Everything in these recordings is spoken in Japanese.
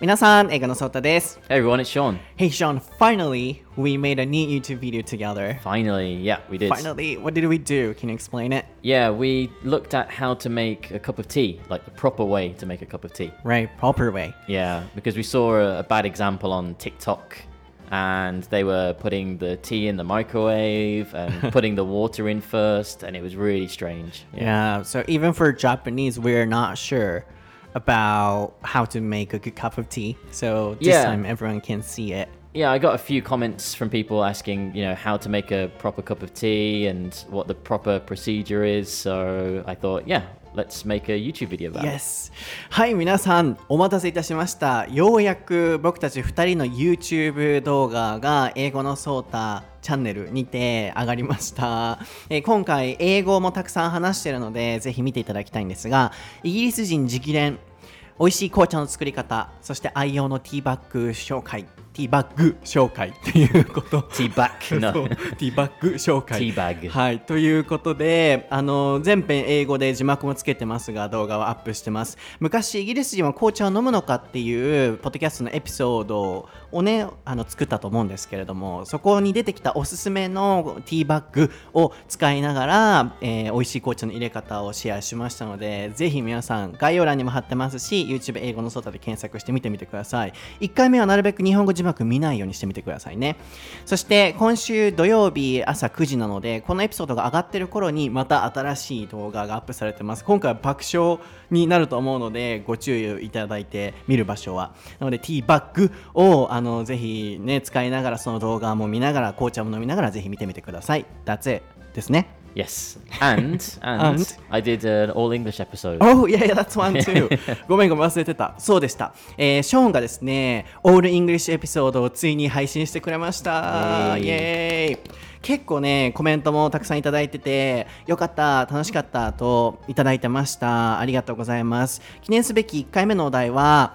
皆さん、映画のソータです。 Hey everyone, it's Sean. Hey Sean, finally we made a neat YouTube video together. Finally, yeah, we did. Finally, what did we do? Can you explain it? Yeah, we looked at how to make a cup of tea, like the proper way to make a cup of tea. Right, proper way. Yeah, because we saw a, a bad example on TikTok and they were putting the tea in the microwave and putting the water in first, and it was really strange. Yeah, so even for Japanese, we're not sure about how to make a good cup of tea. So this Yeah. time everyone can see it. Yeah, I got a few comments from people asking, you know, how to make a proper cup of tea and what the proper procedure is. So I thought, yeah, let's make a YouTube video about. Yes! はい、皆さん、お待たせいたしました。ようやく僕たち2人の YouTube 動画が英語のソータチャンネルにて上がりました。えー今回、英語もたくさん話しているので、ぜひ見ていただきたいんですが、イギリス人直伝、美味しい紅茶の作り方、そして愛用のティーバッグ紹介、ティーバッグ紹介っていうこと。Tea back. そ No. うティーバッグ紹介。ティーバッグはい、ということで、あの全編英語で字幕もつけてますが、動画をアップしてます。昔、イギリス人は紅茶を飲むのかっていう、ポッドキャストのエピソードをね、あの作ったと思うんですけれども、そこに出てきたおすすめのティーバッグを使いながら、えー美味しい紅茶の入れ方をシェアしましたので、ぜひ皆さん、概要欄にも貼ってますし、YouTube 英語の外で検索してみてみてください。1回目はなるべく日本語字幕見ないようにしてみてくださいね。そして、今週土曜日朝9時なので、このエピソードが上がってる頃にまた新しい動画がアップされてます。今回は爆笑になると思うので、ご注意いただいて見る場所は。なので、ティーバッグをあのぜひね、使いながら、その動画も見ながら、紅茶も飲みながら、ぜひ見てみてください。That's it ですね。Yes. And and, And? I did an all English episode. Oh, yeah, yeah, that's one too. ごめんごめん忘れてた。そうでした。えーショーンがですね、オールイングリッシュエピソードをついに配信してくれました。イイエーイエーイ結構ね、コメントもたくさんいただいてて、よかった、楽しかったといただいてました。ありがとうございます。記念すべき1回目のお題は、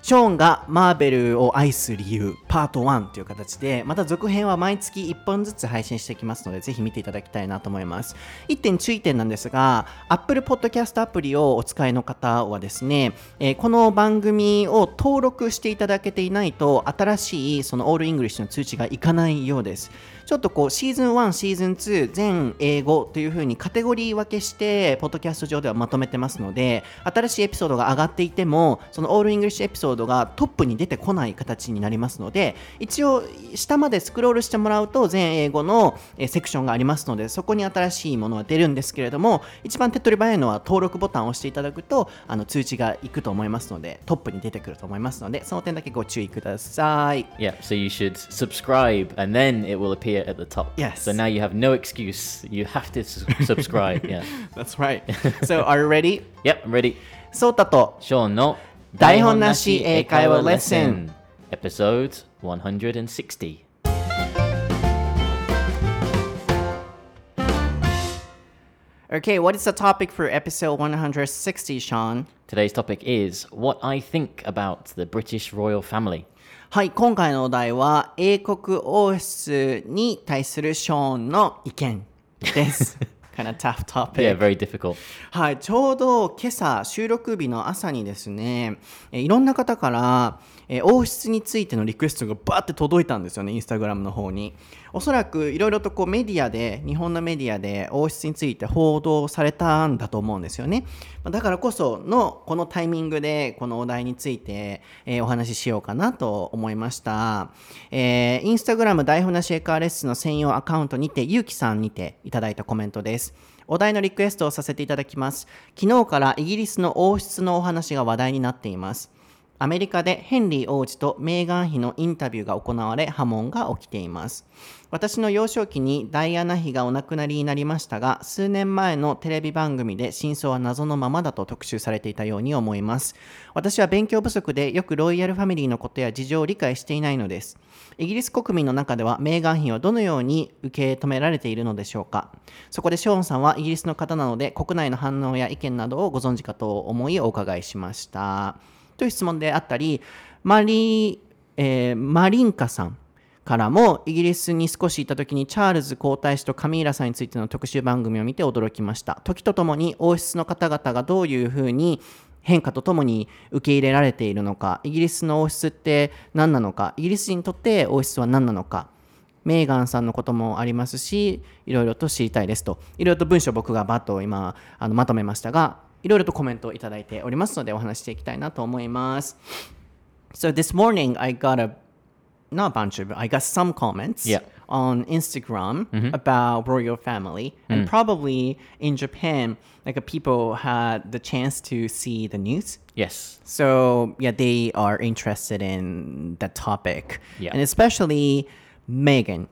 ショーンがマーベルを愛す理由パート1という形でまた続編は毎月1本ずつ配信していきますのでぜひ見ていただきたいなと思います。1点注意点なんですが Apple Podcast アプリをお使いの方はですね、えーこの番組を登録していただけていないと新しいその all English の通知がいかないようです。ちょっとこうシーズン1、シーズン2全英語という風にカテゴリー分けしてポッドキャスト上ではまとめてますので新しいエピソードが上がっていてもそのオールイングリッシュエピソードがトップに出てこない形になりますので一応下までスクロールしてもらうと全英語のセクションがありますのでそこに新しいものは出るんですけれども一番手っ取り早いのは登録ボタンを押していただくとあの通知がいくと思いますのでトップに出てくると思いますのでその点だけご注意ください。Yeah, so you should subscribe and then it will appear at the top. Yes. So now you have no excuse. You have to s- subscribe. Yeah. That's right So are you ready? Yep, I'm ready. ソータと Sean no 台本なし英会話レッスン Episode 160. Okay, what is the topic for episode 160, Sean? Today's topic is what I think about the British royal family. はい、今回のお題は英国王室に対するショーンの意見です。kind of tough topic. Yeah, very difficult. はい、ちょうど今朝収録日の朝にですね、えーいろんな方から、えー王室についてのリクエストがバーって届いたんですよね、インスタグラムの方に。おそらくいろいろとこうメディアで、日本のメディアで王室について報道されたんだと思うんですよね。だからこそのこのタイミングでこのお題について、えーお話ししようかなと思いました。えーインスタグラム台本なしエカーレッスンの専用アカウントにて、ゆうきさんにていただいたコメントです。お題のリクエストをさせていただきます。昨日からイギリスの王室のお話が話題になっています。アメリカでヘンリー王子とメーガン妃のインタビューが行われ波紋が起きています。私の幼少期にダイアナ妃がお亡くなりになりましたが、数年前のテレビ番組で真相は謎のままだと特集されていたように思います。私は勉強不足でよくロイヤルファミリーのことや事情を理解していないのです。イギリス国民の中ではメーガン妃はどのように受け止められているのでしょうかそこでショーンさんはイギリスの方なので国内の反応や意見などをご存知かと思いお伺いしました。という質問であったり、マリ,、えーマリンカさんからもイギリスに少しいた時にチャールズ皇太子とカミーラさんについての特集番組を見て驚きました。時とともに王室の方々がどういうふうに変化とともに受け入れられているのかイギリスの王室って何なのかイギリス人にとって王室は何なのかメーガンさんのこともありますしいろいろと知りたいですと。いろいろと文章僕がバッと今あのまとめましたがいろいろとコメントをいただいておりますのでお話していきたいなと思います So this morning I got a not a bunch of I got some comments Yeah. on Instagram about royal family and probably in Japan like uh, people had the chance to see the news Yes. so yeah they are interested in that topic Yeah. and especially Megan Yeah.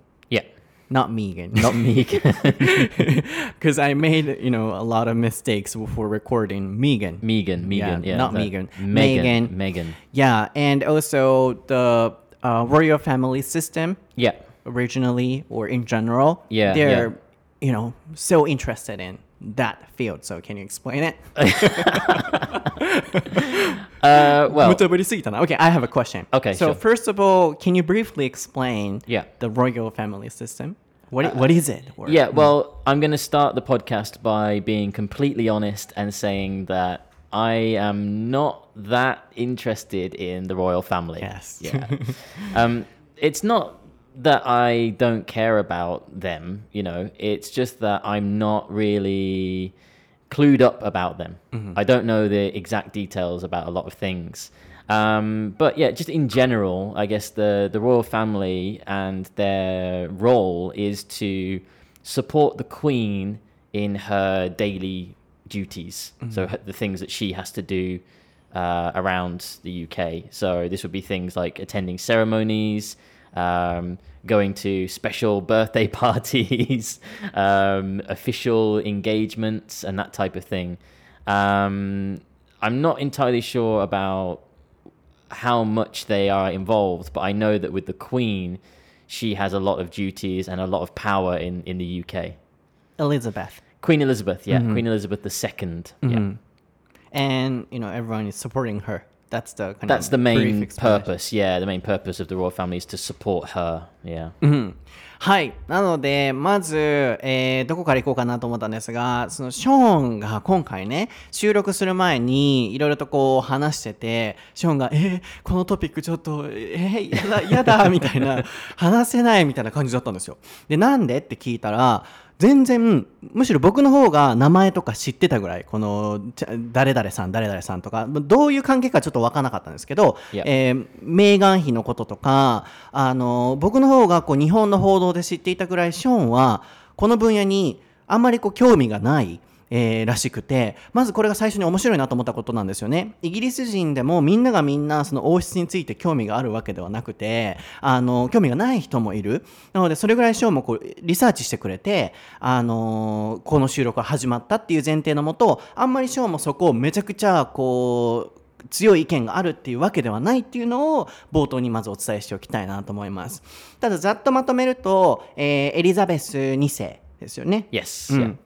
not Megan Not Megan. because I made you know a lot of mistakes before recording Megan Megan. Megan. Yeah, Yeah. not Megan. Megan. Megan. Yeah and also the uh, royal family system Yeah. originally or in general Yeah, they're yeah. you know so interested in that field. So can you explain it? uh, well, okay, I have a question. Okay, so sure. first of all, can you briefly explain yeah. the royal family system? What, uh, what is it? Or, yeah, well, I'm going to start the podcast by being completely honest and saying that I am not that interested in the royal family. Yes. Yeah. um, it's not that I don't care about them. You know, it's just that I'm not really clued up about them. I don't know the exact details about a lot of things. Um, but yeah, just in general, I guess the, the royal family and their role is to support the queen in her daily duties. So the things that she has to do uh, around the UK. So this would be things like attending ceremonies, um, going to special birthday parties, um, official engagements, and that type of thing. Um, I'm not entirely sure about how much they are involved, but I know that with the Queen, she has a lot of duties and a lot of power in, in the UK. Elizabeth Queen Elizabeth, yeah, Queen Elizabeth II, yeah. and you know everyone is supporting her that's the kind That's of the main purpose, yeah. The main purpose of the royal family is to support her, yeah. はい。なので、まず、えーどこから行こうかなと思ったんですが、そのショーンが今回ね、収録する前にいろいろとこう話してて、ショーンが、えーこのトピックちょっと、えーやだ、やだ、みたいな、話せないみたいな感じだったんですよ。で、なんで？って聞いたら、全然、むしろ僕の方が名前とか知ってたぐらい、この、誰々さん、誰々さんとか、どういう関係かちょっと分からなかったんですけど、Yeah. えーメーガン妃のこととか、あの僕の方がこう日本の報道で知っていたぐらいショーンはこの分野にあんまりこう興味がない、えーらしくてまずこれが最初に面白いなと思ったことなんですよねイギリス人でもみんながみんなその王室について興味があるわけではなくてあの興味がない人もいるなのでそれぐらいショーもこうリサーチしてくれてあのこの収録が始まったっていう前提のもとあんまりショーもそこをめちゃくちゃこう強い意見があるっていうわけではないっていうのを冒頭にまずお伝えしておきたいなと思います。ただざっとまとめると、えーエリザベス2世ですよね。Yes, う yeah. ん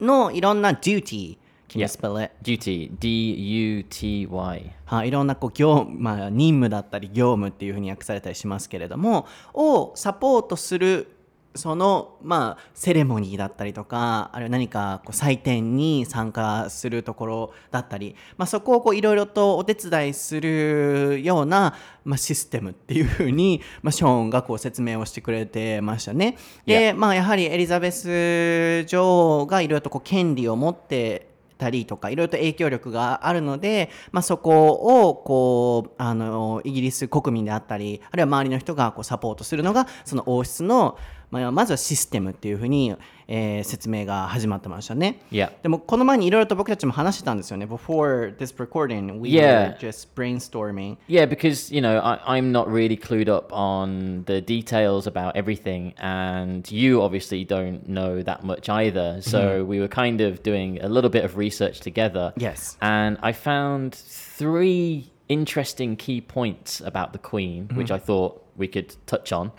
のいろんな duty Can you spell it? Duty, D U T Y. はい、いろんなこう業務、まあ、任務だったり業務っていうふうに訳されたりしますけれどもをサポートするそのまあセレモニーだったりとかあるいは何かこう祭典に参加するところだったり、まあ、そこをこういろいろとお手伝いするような、まあ、システムっていうふうに、まあ、ショーンがこう説明をしてくれてましたね。で、まあ、やはりエリザベス女王がいろいろとこう権利を持ってたりとかいろいろと影響力があるので、まあ、そこをこうあのイギリス国民であったりあるいは周りの人がこうサポートするのがその王室の、まあ、まずはシステムっていうふうに、えー説明が始まってましたね。 Yeah. でもこの前にいろいろと僕たちも話してたんですよね。Before this recording, we Yeah. were just brainstorming. Yeah, because you know I, I'm not really clued up on the details about everything, and you obviously don't know that much either. So we were kind of doing a little bit of research together. Yes. and I found three interesting key points about the Queen, which I thought we could touch on.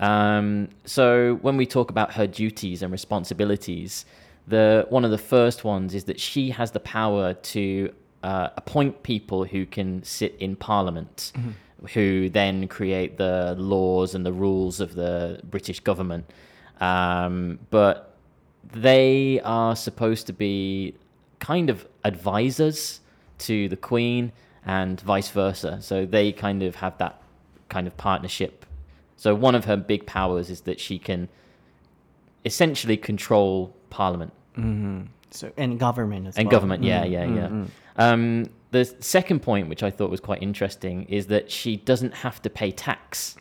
Um, so when we talk about her duties and responsibilities, the one of the first ones is that she has the power to uh, appoint people who can sit in Parliament, who then create the laws and the rules of the British government. Um, but they are supposed to be kind of advisors to the Queen and vice versa. So they kind of have that kind of partnership. So one of her big powers is that she can essentially control Parliament. So, and government as well. and well. government yeah yeah yeah. Um, the second point which i thought was quite interesting is that she doesn't have to pay tax.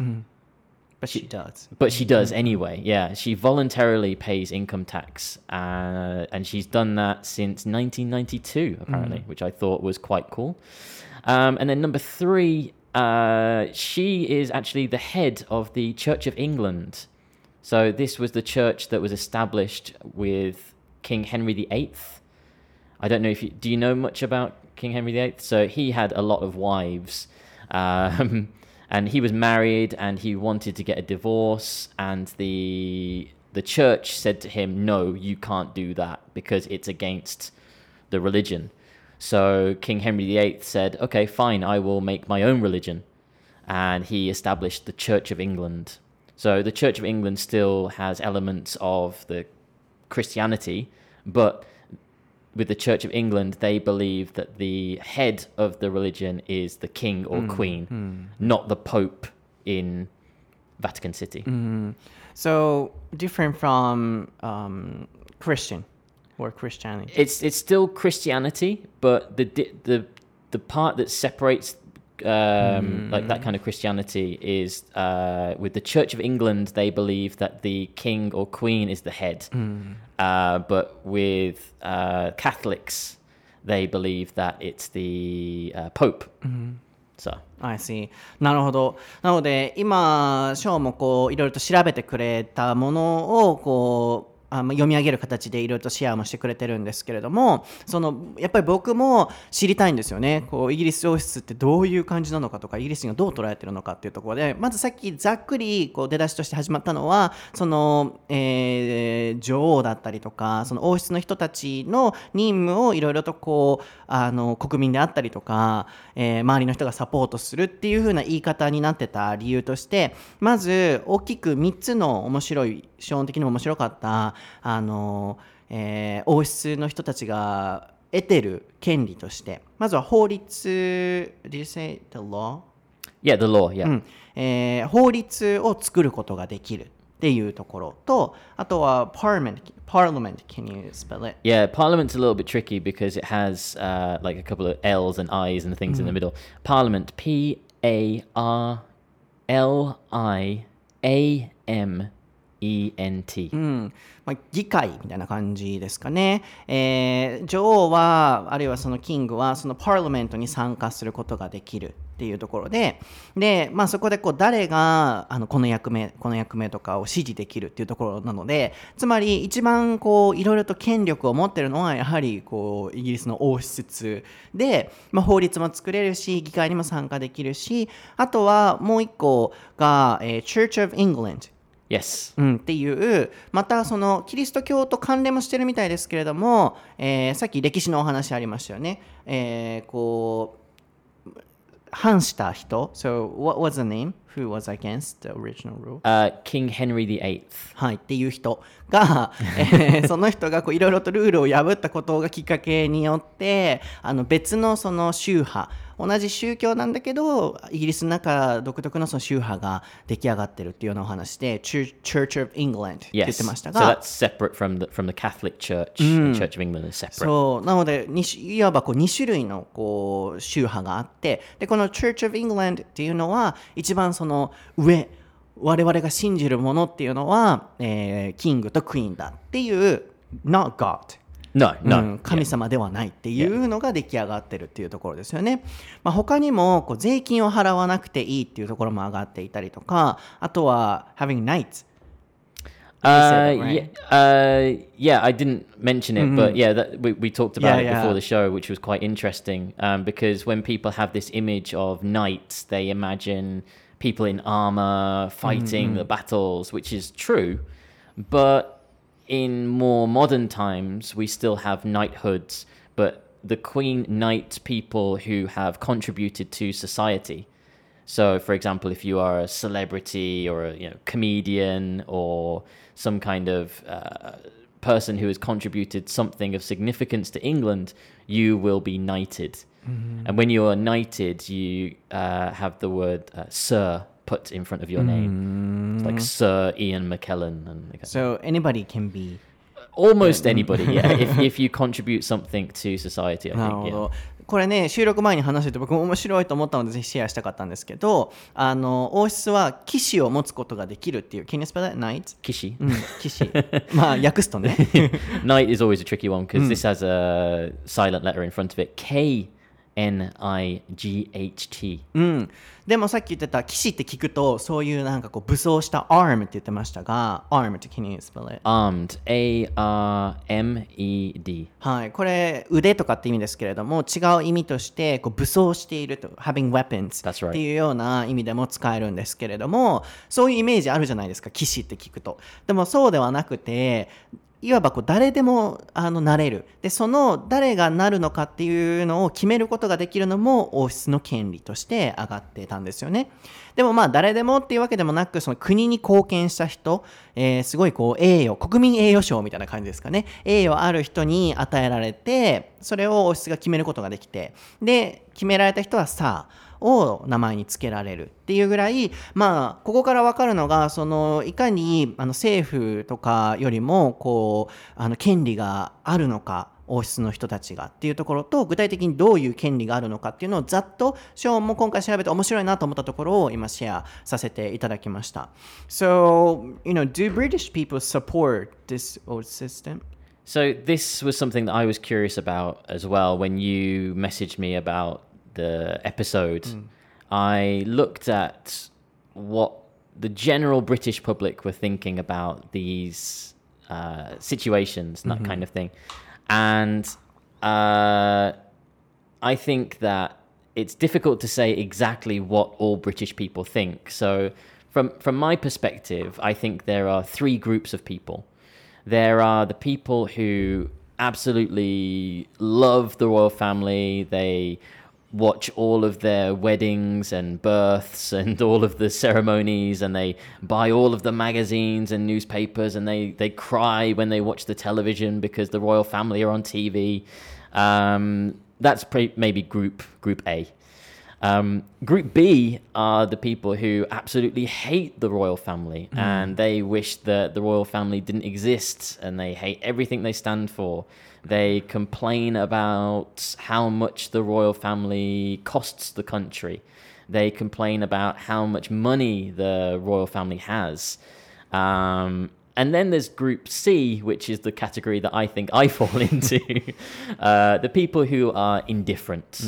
But she does. but she does anyway yeah. She voluntarily pays income tax uh, and she's done that since 1992 apparently which i thought was quite cool. Um, and then number three uh, she is actually the head of the church of england so this was the church that was established with king henry viii I don't know if you do you know much about King Henry VIII. So he had a lot of wives, um, and he was married, and he wanted to get a divorce, and the the church said to him, "No, you can't do that because it's against the religion." So King Henry VIII said, "Okay, fine, I will make my own religion," and he established the Church of England. So the Church of England still has elements of the Christianity, but with the Church of England, they believe that the head of the religion is the king or hmm, queen, hmm. not the pope in Vatican City. Mm-hmm. So different from um, Christian or Christianity. It's it's still Christianity, but the di- the the part that separates um, like that kind of Christianity is uh, with the Church of England. They believe that the king or queen is the head, uh, but with uh, Catholics, they believe that it's the uh, Pope. So I see. なるほど。なので、今、ショーもこう、いろいろと調べてくれたものを、こう、 あま読み上げる形でいろいろとシェアもしてくれてるんですけれどもそのやっぱり僕も知りたいんですよね。こうイギリス王室ってどういう感じなのかとかイギリスがどう捉えてるのかっていうところでまずさっきざっくりこう出だしとして始まったのはその、えー女王だったりとかその王室の人たちの任務をいろいろとこうあの国民であったりとか、えー周りの人がサポートするっていう風な言い方になってた理由としてまず大きく3つの面白い資本的にも面白かったあの、えー王室の人たちが得てる権利としてまずは法律 Did you say the law? yeah, the law. Yeah. うんえー法律を作ることができるっていうところとあとは parliament parliament can you spell it? Yeah, Parliament's a little bit tricky because it has uh, like a couple of L's and I's and things in the middle. Parliament, P A R L I A M E N T. うんまあ、議会みたいな感じですかね、えー女王はあるいはそのキングはそのパーラメントに参加することができるっていうところでで、まあ、そこでこう誰があのこの役目この役目とかを指示できるっていうところなのでつまり一番こういろいろと権力を持ってるのはやはりこうイギリスの王室で、まあ、法律も作れるし議会にも参加できるしあとはもう一個が、えー Church of England Yes. うん、っていうまたそのキリスト教と関連もしてるみたいですけれども、えーさっき歴史のお話ありましたよね。えーこう反した人 So what was the name? Who was against the original rule? Uh, King Henry VIII. はい、っていう人が、えーその人がこういろいろとルールを破ったことがきっかけによってあの別のその宗派同じ宗教なんだけどイギリスの中独特のその宗派が出来上がってるっていうのうなお話で Church of England って言ってましたが、うん、the Church. そう。なのでいわばこう2種類のこう宗派があってでこの Church of England っていうのは一番その上我々が信じるものっていうのは、えー、キングとクイーンだっていう Not God no, う no. ん神様ではないっていうのが出来上がってるっていうところですよね。まあ、他にもこう税金を払わなくていいっていうところも上がっていたりとかあとは having nights Uh, that, yeah, right? uh, yeah, I didn't mention it, but yeah, that, we, we talked about Yeah, it yeah. before the show, which was quite interesting um, because when people have this image of knights, they imagine people in armor fighting the battles, which is true, but in more modern times, we still have knighthoods, but the queen knights people who have contributed to society. So, for example, if you are a celebrity or a you know comedian or some kind of uh, person who has contributed something of significance to England, you will be knighted. And when you are knighted, you uh, have the word uh, Sir put in front of your name. It's like Sir Ian McKellen. And So anybody can be almost anybody, yeah. if, if you contribute something to society, I なる think. ほ Yeah. ど。これね収録前に話してて僕も面白いと思ったのでぜひシェアしたかったんですけどあの王室は騎士を持つことができるっていう Can you spell that? Knight? Kishi. うん、騎士まあ訳すとね Knight is always a tricky one because this has a silent letter in front of it. K N I G H T. うん、でもさっき言ってた騎士って聞くとそういうなんかこう武装した arm って言ってましたが arm って can you spell it? Armed. A R M E D. はい、これ腕とかって意味ですけれども違う意味としてこう武装していると having weapons That's right. っていうような意味でも使えるんですけれどもそういうイメージあるじゃないですか騎士って聞くとでもそうではなくていわばこう誰でもあのなれる。でその誰がなるのかっていうのを決めることができるのも王室の権利として上がってたんですよね。でもまあ誰でもっていうわけでもなくその国に貢献した人、えーすごいこう栄誉国民栄誉賞みたいな感じですかね。栄誉ある人に与えられてそれを王室が決めることができて。で決められた人はさあを名前に付けられるっていうぐらいまあここから分かるのがそのいかにあの政府とかよりもこうあの権利があるのか王室の人たちがっていうところと具体的にどういう権利があるのかっていうのをざっとショーンも今回調べて面白いなと思ったところを今シェアさせていただきました。So, you know, do British people support this old system? So this was something that I was curious about as well when you messaged me about the episode. I looked at what the general British public were thinking about these uh, situations and that kind of thing, and uh, I think that it's difficult to say exactly what all British people think. So, from from my perspective, I think there are three groups of people. There are the people who absolutely love the royal family. They watch all of their weddings and births and all of the ceremonies and they buy all of the magazines and newspapers and they, they cry when they watch the television because the royal family are on TV. Um, that's pre- maybe group group A. Um, group B are the people who absolutely hate the royal family and they wish that the royal family didn't exist and they hate everything they stand for. They complain about how much the royal family costs the country. They complain about how much money the royal family has. Um, and then there's Group C, which is the category that I think I fall into uh, the people who are indifferent.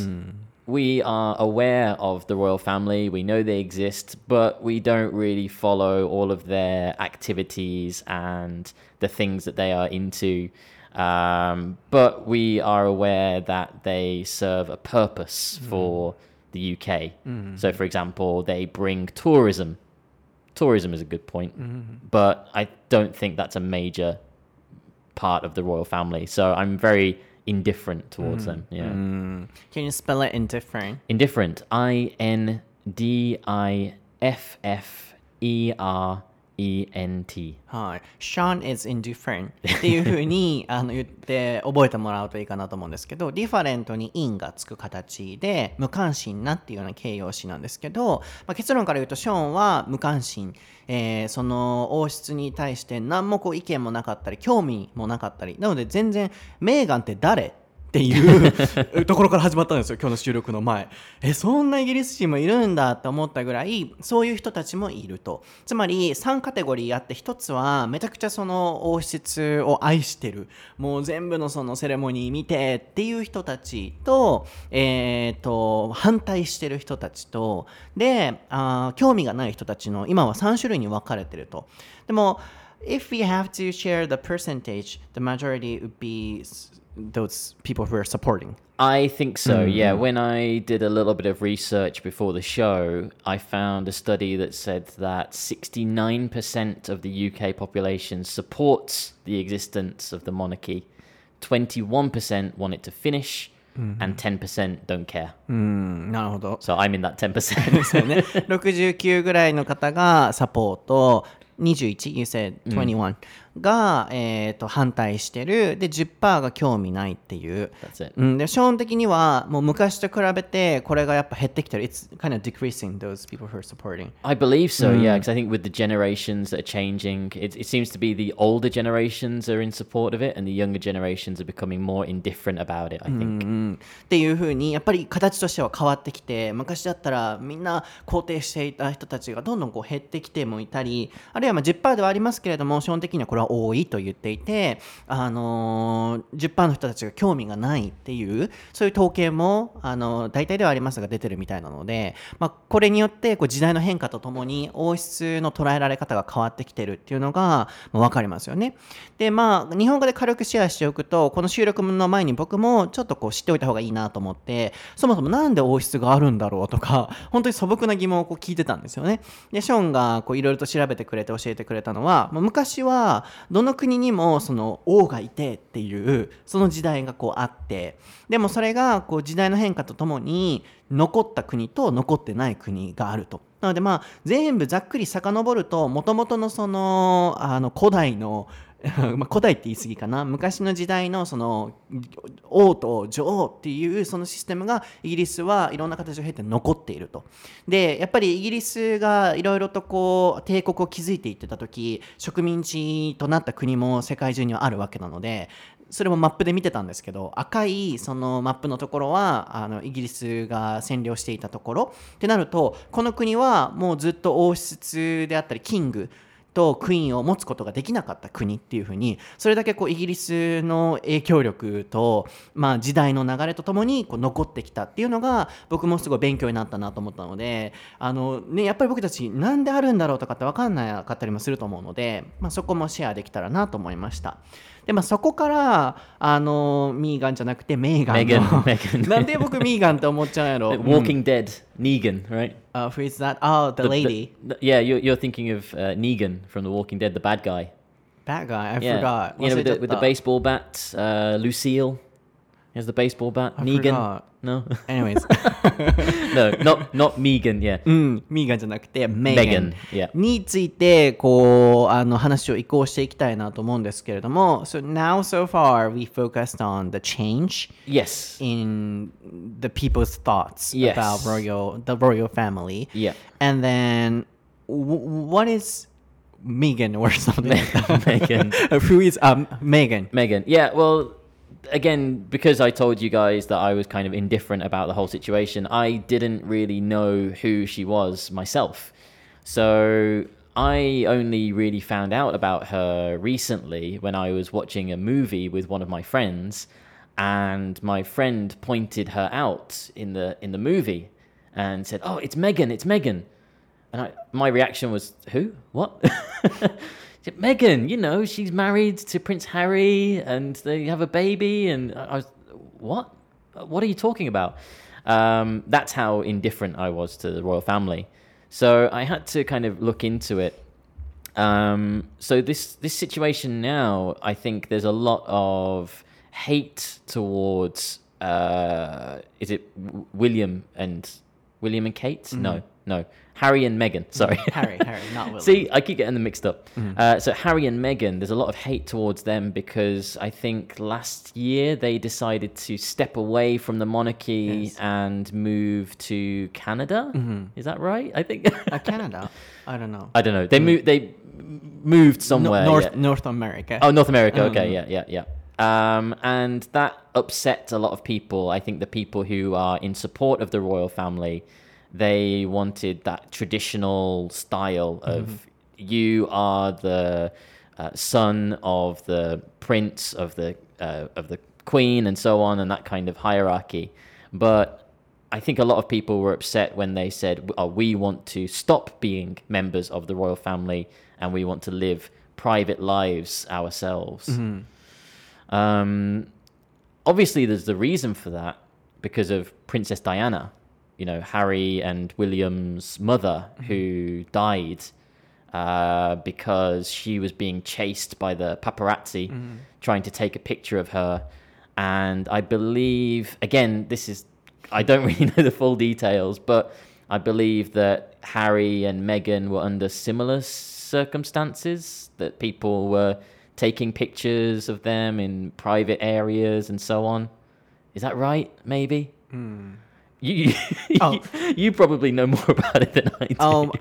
We are aware of the royal family, we know they exist, but we don't really follow all of their activities and the things that they are into. Um, but we are aware that they serve a purpose hmm. for the UK. Hmm. So, for example, they bring tourism tourism is a good point, hmm. but I don't think that's a major part of the royal family. So I'm very indifferent towards them. Yeah. Can you spell it indifferent? Indifferent. I N D I F F E R E N T. はい。Sean is indifferent っていうふうにあの言って覚えてもらうといいかなと思うんですけど、different に in がつく形で無関心なっていうような形容詞なんですけど、まあ、結論から言うとショーンは無関心、えーその王室に対して何もこう意見もなかったり、興味もなかったり、なので全然メーガンって誰？っていう ところから始まったんですよ今日の収録の前。えそんなイギリス人もいるんだって思ったぐらいそういう人たちもいると。つまり3カテゴリーあって1つはめちゃくちゃその王室を愛してる。もう全部のそのセレモニー見てっていう人たちと,、えー、と反対してる人たちとであ興味がない人たちの今は3種類に分かれてると。でも If we have to share the percentage, the majority would be those people who are supporting. I think so, yeah. When I did a little bit of research before the show, I found a study that said that 69% of the UK population supports the existence of the monarchy, 21% want it to finish, and 10% don't care. うん、なるほど。 So I'm in that 10%. ですよね。69ぐらいの方がサポート、21、you said 21 が、えー、と反対してるで10%が興味ないっていう.うん、でショーン的にはもう昔と比べてこれがやっぱ減ってきてる It's kind of decreasing those people who are supporting I believe so, yeah, because I think with the generations that are changing, it, it seems to be the older generations are in support of it, and the younger generations are becoming more indifferent about it. I think. うんっていう風にやっぱり形としては変わってきて昔だったらみんな肯定していた人たちがどんどんこう減ってきてもいたりあるいはまあ10%ではありますけれども基本的にはこれは多いと言っていて、あのー10%の人たちが興味がないっていうそういう統計も、あの大体ではありますが出てるみたいなので、まあ、これによってこう時代の変化とともに王室の捉えられ方が変わってきてるっていうのが、まあ、分かりますよね。でまあ日本語で軽くシェアしておくとこの収録の前に僕もちょっとこう知っておいた方がいいなと思ってそもそもなんで王室があるんだろうとか 本当に素朴な疑問をこう聞いてたんですよね。でショーンがいろいろと調べてくれて教えてくれたのは、昔はどの国にもその王がいてっていうその時代がこうあってでもそれがこう時代の変化とともに残った国と残ってない国があると。なのでまあ全部ざっくり遡るともともとのそのあの古代の ま古代って言い過ぎかな昔の時代のその王と女王っていうそのシステムがイギリスはいろんな形を経て残っていると。でやっぱりイギリスがいろいろとこう帝国を築いていってた時植民地となった国も世界中にはあるわけなのでそれもマップで見てたんですけど赤いそのマップのところはあのイギリスが占領していたところってなるとこの国はもうずっと王室であったりキングとクイーンを持つことができなかった国っていうふうにそれだけこうイギリスの影響力と、まあ、時代の流れとともにこう残ってきたっていうのが僕もすごい勉強になったなと思ったのであの、ね、やっぱり僕たち何であるんだろうとかって分かんなかったりもすると思うので、まあ、そこもシェアできたらなと思いました。でまあ、そこからあのミーガンじゃなくてメーガンの.なんで僕ミーガンって思っちゃうんやろ Walking Dead, Negan, right? Uh, who is that? Oh, the, The- lady. the- yeah, you're, you're thinking of uh, Negan from The Walking Dead, the bad guy. That guy. I Yeah, forgot. you know, with the, with the baseball bat, uh, Lucille. He has the baseball bat. I Negan. forgot. No, Anyways. no, not not Megan. Yeah, うん、ミーガンじゃなくてメーガ Megan. ン Yeah. についてこうあの話を移行していきたいなと思うんですけれども So now so far we focused on the change Yes. in the people's thoughts Yes. about royal the royal family Yeah. and then w- what is Megan or something Megan. who is um, Megan Megan. Yeah, well, again, because I told you guys that I was kind of indifferent about the whole situation, I didn't really know who she was myself. So I only really found out about her recently when I was watching a movie with one of my friends, and my friend pointed her out in the in the movie and said, "Oh, it's Megan! It's Megan!" And I, my reaction was, "Who? What?" Megan, you know, she's married to Prince Harry and they have a baby. And I was, what? What are you talking about? Um, that's how indifferent I was to the royal family. So I had to kind of look into it. Um, so this this situation now, I think there's a lot of hate towards. Uh, is it W- William and William and Kate? No, no, Harry and Meghan. Sorry, Harry Harry not William See, I keep getting them mixed up. Uh, so Harry and Meghan, there's a lot of hate towards them because I think last year they decided to step away from the monarchy Yes. and move to Canada. Is that right? I think. uh, Canada I don't know I don't know. They moved. They moved No- somewhere. North yeah. North America Oh, North America. Okay, Um, yeah, yeah, yeah. Um, and that upset a lot of people. I think the people who are in support of the royal family, they wanted that traditional style of you are the uh, son of the prince of the uh, of the queen and so on, and that kind of hierarchy. But I think a lot of people were upset when they said, oh, "We want to stop being members of the royal family and we want to live private lives ourselves." Um, obviously, there's the reason for that because of Princess Diana, you know, Harry and William's mother, mm-hmm. who died uh, because she was being chased by the paparazzi mm-hmm. trying to take a picture of her. And I believe, again, this is, I don't really know the full details, but I believe that Harry and Meghan were under similar circumstances, that people were taking pictures of them in private areas and so on. Is that right? Maybe. Hmm. You, Oh. you, you probably know more about it than I do. Um,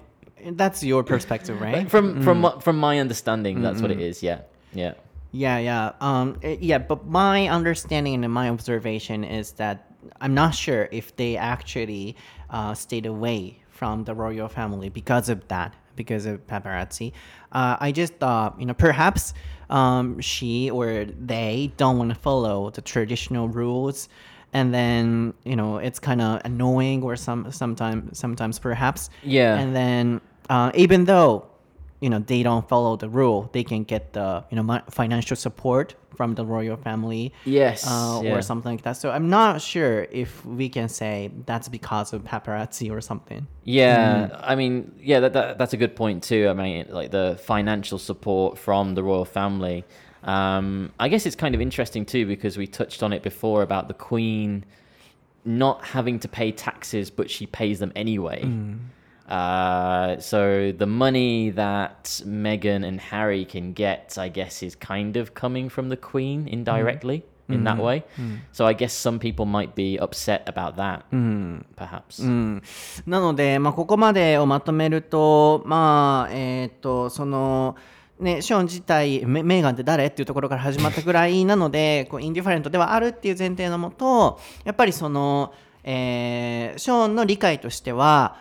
that's your perspective, right? from from what from my understanding, that's what it is. Yeah, yeah, Yeah, yeah. Um, eh, yeah, but my understanding and my observation is that I'm not sure if they actually uh, stayed away from the royal family because of that, because of paparazzi. Uh, I just thought, you know, perhaps um, she or they don't want to follow the traditional rules. And then you know it's kind of annoying, or some sometimes sometimes perhaps Yeah. And then uh, even though you know they don't follow the rule they can get the you know financial support from the royal family Yes, uh, yeah. or something like that so i'm not sure if we can say that's because of paparazzi or something yeah. I mean, yeah, that, that that's a good point too. I mean, like the financial support from the royal family. Um, I guess it's kind of interesting too because we touched on it before about the queen not having to pay taxes, but she pays them anyway. Uh, so the money that Meghan and Harry can get, I guess, is kind of coming from the Queen indirectly in that way. So I guess some people might be upset about that, perhaps. なので、まあ、ここまでをまとめるとまあえっ、とその ね、ショーン自体メメーガンって誰？っていうところから始まったぐらいなのでこうインディファレントではあるっていう前提のもとやっぱりその、えーショーンの理解としては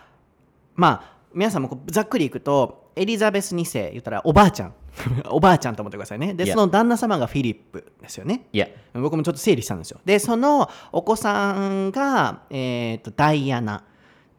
まあ皆さんもこうざっくりいくとエリザベス2世言ったらおばあちゃん。おばあちゃんと思ってくださいね。で.その旦那様がフィリップですよね.僕もちょっと整理したんですよ。でそのお子さんが、えー、とダイアナ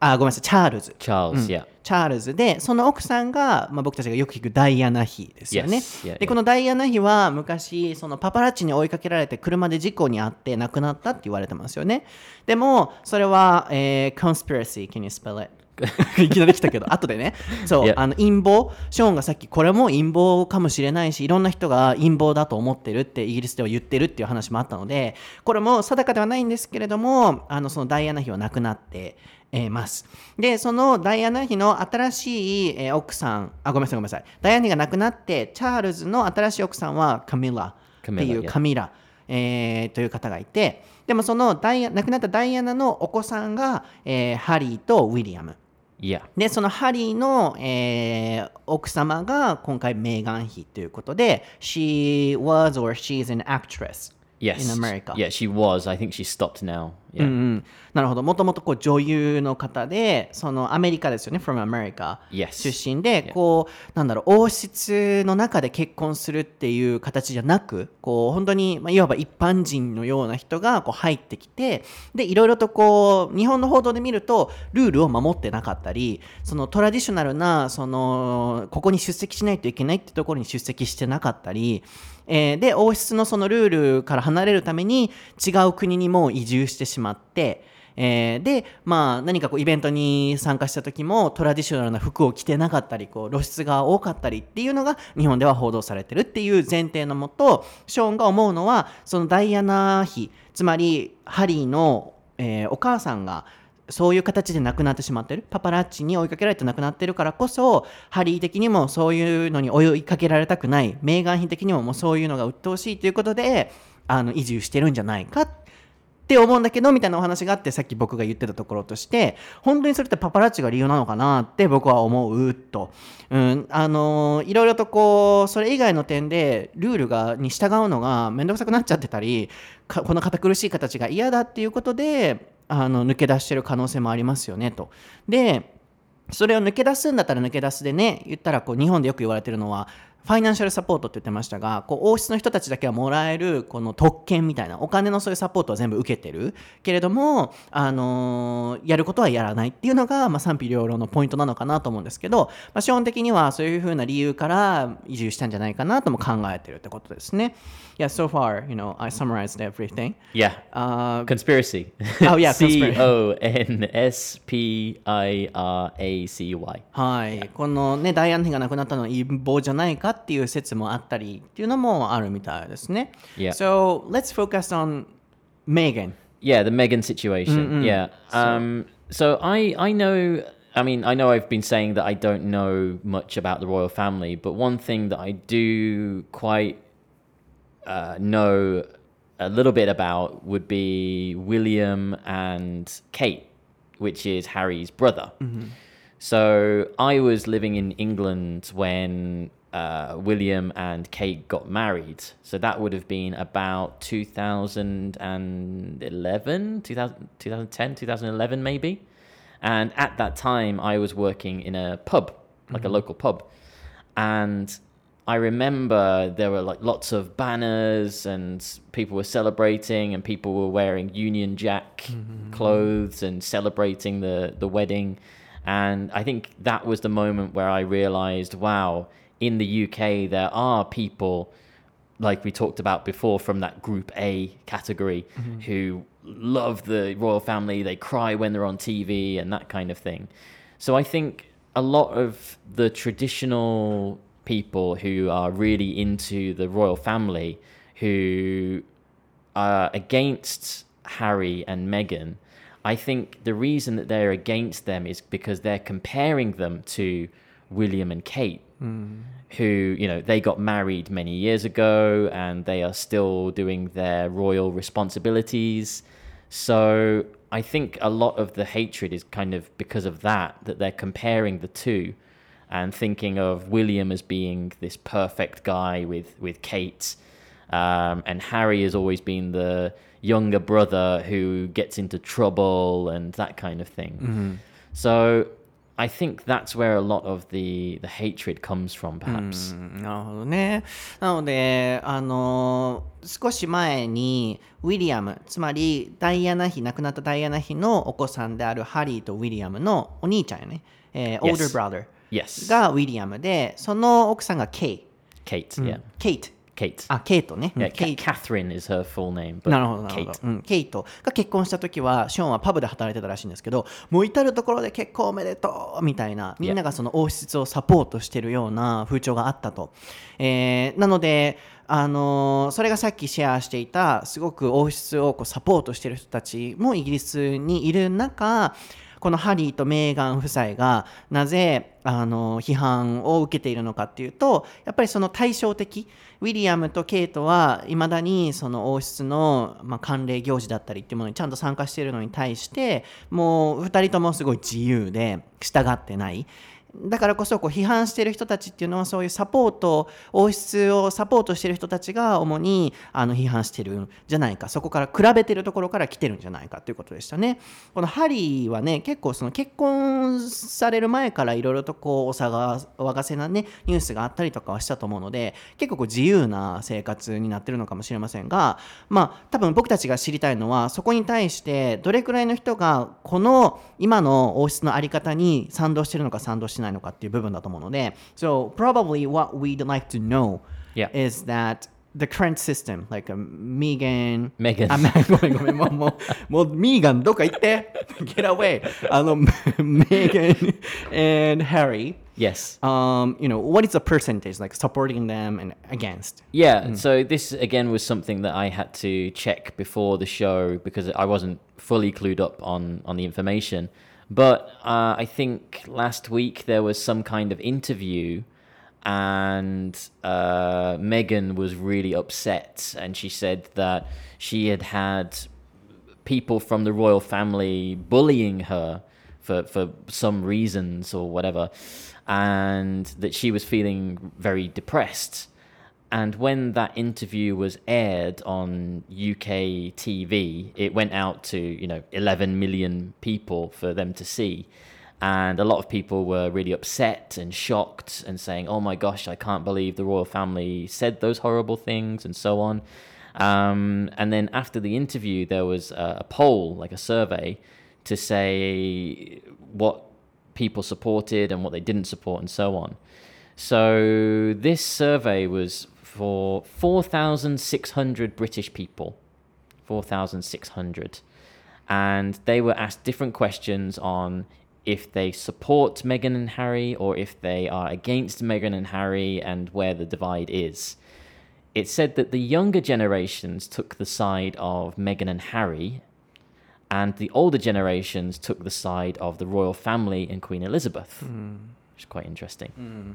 あごめんなさいチャールズ Charles, yeah. チャールズでその奥さんが、まあ、僕たちがよく聞くダイアナ妃ですよね。Yes. Yeah, で yeah. このダイアナ妃は昔そのパパラッチに追いかけられて車で事故に遭って亡くなったって言われてますよね。でもそれは、えー、conspiracy can you spell it? いきなり来たけど後でね。そう.あの陰謀。ショーンがさっきこれも陰謀かもしれないしいろんな人が陰謀だと思ってるってイギリスでは言ってるっていう話もあったのでこれも定かではないんですけれどもあのそのダイアナ妃は亡くなってえーます。でそのダイアナ妃の新しい、えー奥さんあごめんなさいごめんなさい。ダイアナ妃が亡くなってチャールズの新しい奥さんはカミラ。っていう.カミラ、えーという方がいて。でもそのダイア亡くなったダイアナのお子さんが、えーハリーとウィリアム Yeah. でそのハリーの、えー奥様が今回メーガン妃ということで She was or she is an actress Yes. in America Yeah, she was. I think she stopped now. Yeah. うんうん、なるほどもともとこう女優の方でそのアメリカですよね from America Yes. 出身でこうなんだろう王室の中で結婚するっていう形じゃなくこう本当にまあいわば一般人のような人がこう入ってきてでいろいろとこう日本の報道で見るとルールを守ってなかったりそのトラディショナルなそのここに出席しないといけないってところに出席してなかったりえーで王室のそのルールから離れるために違う国にも移住してしまって、えーでまあ何かこうイベントに参加した時もトラディショナルな服を着てなかったりこう露出が多かったりっていうのが日本では報道されてるっていう前提のもとショーンが思うのはそのダイアナ妃つまりハリーの、えーお母さんがそういう形で亡くなってしまってる。パパラッチに追いかけられて亡くなってるからこそハリー的にもそういうのに追いかけられたくない。メーガン妃的にももうそういうのが鬱陶しいということであの移住してるんじゃないか。って思うんだけどみたいなお話があってさっき僕が言ってたところとして本当にそれってパパラッチが理由なのかなって僕は思うと、うん、あのいろいろとこうそれ以外の点でルールがに従うのが面倒くさくなっちゃってたりこの堅苦しい形が嫌だっていうことであの抜け出してる可能性もありますよねと。でそれを抜け出すんだったら抜け出すでね言ったらこう日本でよく言われてるのはファイナンシャルサポートって言ってましたがこう王室の人たちだけはもらえるこの特権みたいなお金のそういうサポートは全部受けてるけれども、あのーやることはやらないっていうのが、まあ、賛否両論のポイントなのかなと思うんですけど、まあ、基本的にはそういうふうな理由から移住したんじゃないかなとも考えてるってことですね。Yeah, so far, you know, I summarized everything. Yeah. Uh, Conspiracy. Oh, yeah, conspiracy. O N S P I R A C Y. はい、このねダイアナ妃が亡くなったのは陰謀じゃないかっていう説もあったりっていうのもあるみたいですね。 Yeah. So let's focus on Megan. Yeah, the Megan situation. Yeah. Um. So I I know. I mean, I know I've been saying that I don't know much about the royal family, but one thing that I do quite uh, know a little bit about would be William and Kate, which is Harry's brother. So I was living in England when uh, William and Kate got married. So that would have been about 2011, 2000, 2010, 2011 maybe. And at that time, I was working in a pub, like a local pub. And I remember there were like lots of banners and people were celebrating and people were wearing Union Jack clothes and celebrating the, the wedding. And I think that was the moment where I realized, wow, in the UK, there are people like we talked about before from that group A category mm-hmm. who love the royal family, they cry when they're on TV and that kind of thing. So I think a lot of the traditional people who are really into the royal family who are against Harry and Meghan, I think the reason that they're against them is because they're comparing them to William and Kate who you know they got married many years ago and they are still doing their royal responsibilities. So i think a lot of the hatred is kind of because of that that they're comparing the two and thinking of william as being this perfect guy with with kate um, and harry has always been the younger brother who gets into trouble and that kind of thing. So I think that's where a lot of the the hatred comes from, perhaps. うんなるほどね。なので、あの少し前にウィリアム、つまりダイアナ妃、亡くなったダイアナ妃のお子さんであるハリーとウィリアムのお兄ちゃんやね、えー Yes. older brother Yes. がウィリアムで、その奥さんがケイ。Kate, yeah. ケイト。Kate. あ、ケイトね。うん yeah, ケ Ca- イト Catherine is her full name, but なるほどなるほ Kate. ど、うん、ケイトが結婚した時はショーンはパブで働いてたらしいんですけどもう至る所で結婚おめでとうみたいなみんながその王室をサポートしてるような風潮があったと、えーなのであのーそれがさっきシェアしていたすごく王室をこうサポートしてる人たちもイギリスにいる中このハリーとメーガン夫妻がなぜあの批判を受けているのかっていうとやっぱりその対照的ウィリアムとケイトはいまだにその王室の、まあ、慣例行事だったりっていうものにちゃんと参加しているのに対してもう2人ともすごい自由で従ってない。だからこそこう批判してる人たちっていうのはそういうサポート王室をサポートしてる人たちが主にあの批判してるんじゃないかそこから比べてるところから来てるんじゃないかということでしたね。このハリーはね結構その結婚される前からいろいろとこうお騒がせなねニュースがあったりとかはしたと思うので結構こう自由な生活になってるのかもしれませんがまあ多分僕たちが知りたいのはそこに対してどれくらいの人がこの今の王室のあり方に賛同してるのか賛同してっていう部分だと思うので So probably what we'd like to know Yeah. is that the current system like、Megan Meghan. あ、ごめんごめんもうもうもうミーガンどっか行って Get away あの Megan and Harry Yes. um, you know, what is the percentage like supporting them and against? Yeah, so this again was something that I had to check before the show because I wasn't fully clued up on on the information. But uh, I think last week there was some kind of interview, and uh, Megan was really upset, and she said that she had had people from the royal family bullying her for for some reasons or whatever, and that she was feeling very depressed. And when that interview was aired on UK TV, it went out to you know 11 million people for them to see. And a lot of people were really upset and shocked and saying, "Oh my gosh, I can't believe the royal family said those horrible things," and so on. Um, and then after the interview, there was a, a poll, like a survey, to say what people supported and what they didn't support, and so on. So this survey was for 4,600 British people. 4,600. And they were asked different questions on if they support Meghan and Harry or if they are against Meghan and Harry and where the divide is. It said that the younger generations took the side of Meghan and Harry, and the older generations took the side of the royal family and Queen Elizabeth, hmm. which is quite interesting. Hmm.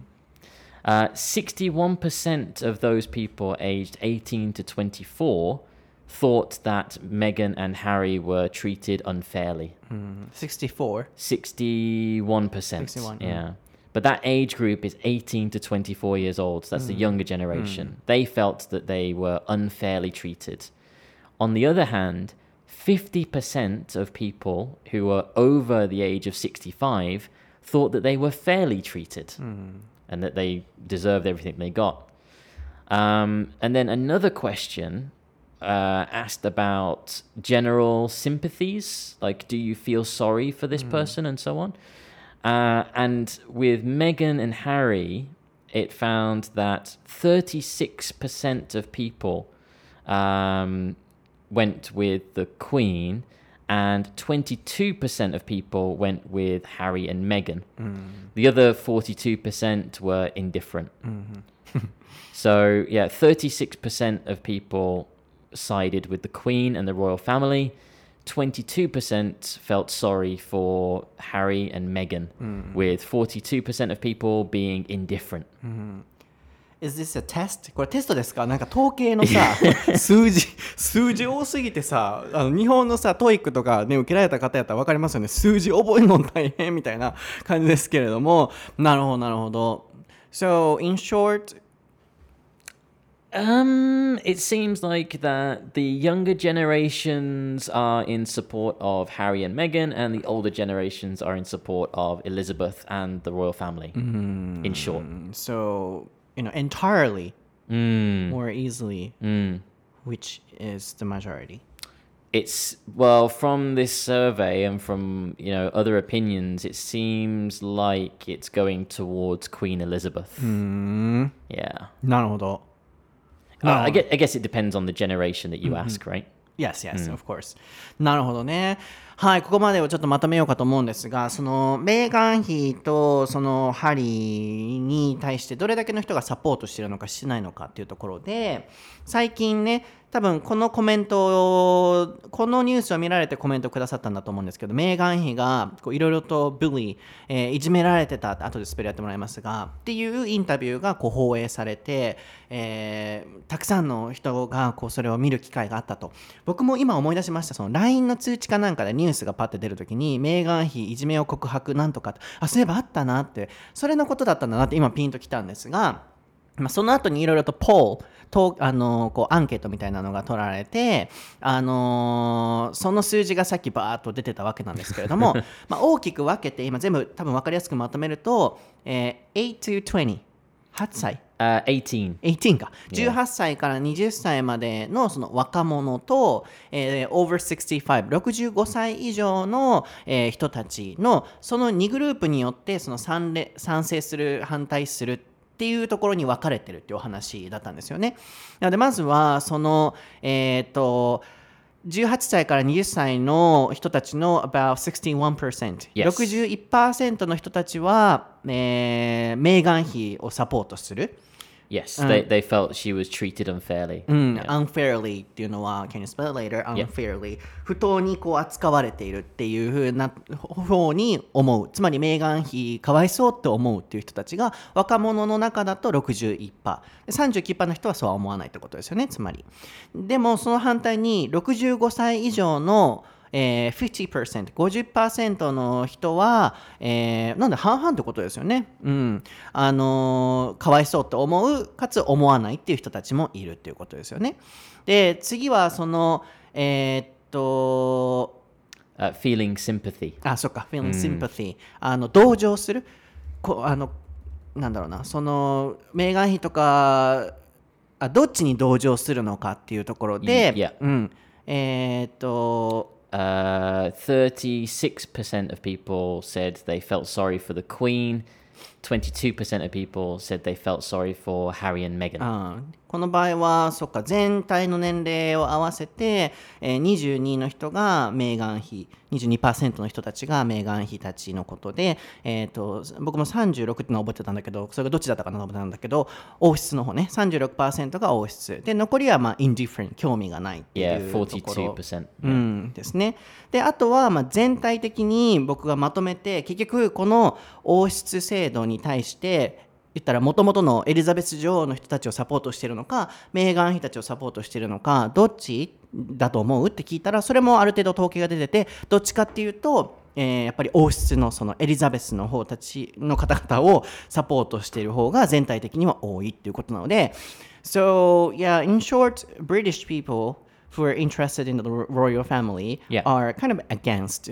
Uh, 61% of those people aged 18 to 24 thought that Meghan and Harry were treated unfairly. Mm, 64 61%. 61, yeah. Mm. But that age group is 18 to 24 years old. So that's the mm. younger generation. They felt that they were unfairly treated. On the other hand, 50% of people who were over the age of 65 thought that they were fairly treated and that they deserved everything they got. Um, and then another question uh, asked about general sympathies, like do you feel sorry for this person and so on. Uh, and with Meghan and Harry, it found that 36% of people um, went with the Queen, and 22% of people went with Harry and Meghan. Mm. The other 42% were indifferent. Mm-hmm. so, yeah, 36% of people sided with the Queen and the royal family. 22% felt sorry for Harry and Meghan, mm. with 42% of people being indifferent. Mm-hmm. Is this a test? これテストですかなんか統計のさ数字数字多すぎてさあの日本のさトイックとかね受けられた方やったら分かりますよね数字覚えるの大変みたいな感じですけれどもなるほどなるほど So in short Um, it seems like that the younger generations are in support of Harry and Meghan, and the older generations are in support of Elizabeth and the royal family. In short, So you know entirely mm, more easily mm. which is the majority it's well from this survey and from you know other opinions, it seems like it's going towards Queen Elizabeth. Yeah, なるほど Uh, I, guess, I guess it depends on the generation that you ask, right? Yes, yes, of course. なるほどね。はい、ここまでをちょっとまとめようかと思うんですが、そのメーガン妃とそのハリーに対してどれだけの人がサポートしてるのかしてないのかっていうところで、最近ね、多分このコメントを、このニュースを見られてコメントくださったんだと思うんですけど、メーガン妃がいろいろとブリー、えーいじめられてた、後でスペルやってもらいますが、っていうインタビューがこう放映されて、えーたくさんの人がこうそれを見る機会があったと。僕も今思い出しました、その LINE の通知かなんかでニュースがパッて出るときに、メーガン妃いじめを告白なんとか、あ、そういえばあったなって、それのことだったんだなって今ピンときたんですが、まあ、その後にいろいろとポールとあのこうアンケートみたいなのが取られて、あのーその数字がさっきバーッと出てたわけなんですけれども まあ大きく分けて今全部多分分かりやすくまとめると、えー、8 to 20 8歳。Uh, 18. 18か。18歳から20歳までのその若者と、えー、over 65 65歳以上の、えー人たちのその2グループによってその賛れ賛成する反対するっていうところに分かれてるっていうお話だったんですよね。なのでまずはそのえっ、と18歳から20歳の人たちの about 61%、Yes. 61%の人たちは、えーメーガン妃をサポートする。Yes, they, they felt she was treated unfairly. うん、unfairly っていうのは can you spell it later? Unfairly、不当にこう扱われているっていうふうな方に思う。つまりメーガン妃かわいそうって思うっていう人たちが若者の中だと 61%39% の人はそうは思わないってことですよねつまり。でもその反対に65歳以上のえー、50%、50%の人は、えーなんで半々ってことですよね。うん。あのーかわいそうって思う、かつ思わないっていう人たちもいるっていうことですよね。で、次はその、えーっと、Uh, feeling sympathy. あ、そっか、feeling sympathy、あの、同情する？こあの、なんだろうな、その、メーガン妃とか、あどっちに同情するのかっていうところで.うん。えーっと、Uh, 36% of people said they felt sorry for the Queen. 22% of people said they felt sorry for Harry and Meghan. この場合はそっか全体の年齢を合わせて、えー22の人がメーガン妃22%の人たちがメーガン妃たちのことで、えー、と僕も36ってのは覚えてたんだけどそれがどっちだったかなと思ってたんだけど王室の方ね36%が王室で残りはまあ indifferent 興味がないってい yeah, うところ。42%. うんですね。であとはまあ全体的に僕がまとめて結局この王室制度に対して言ったら元々のエリザベス女王の人たちをサポートしているのかメーガン妃たちをサポートしているのかどっちだと思う？って聞いたらそれもある程度統計が出ててどっちかっていうと、えーやっぱり王室のそのエリザベスの方たちの方々をサポートしている方が全体的には多いっていうことなので So yeah in short British people who are interested in the royal family are kind of against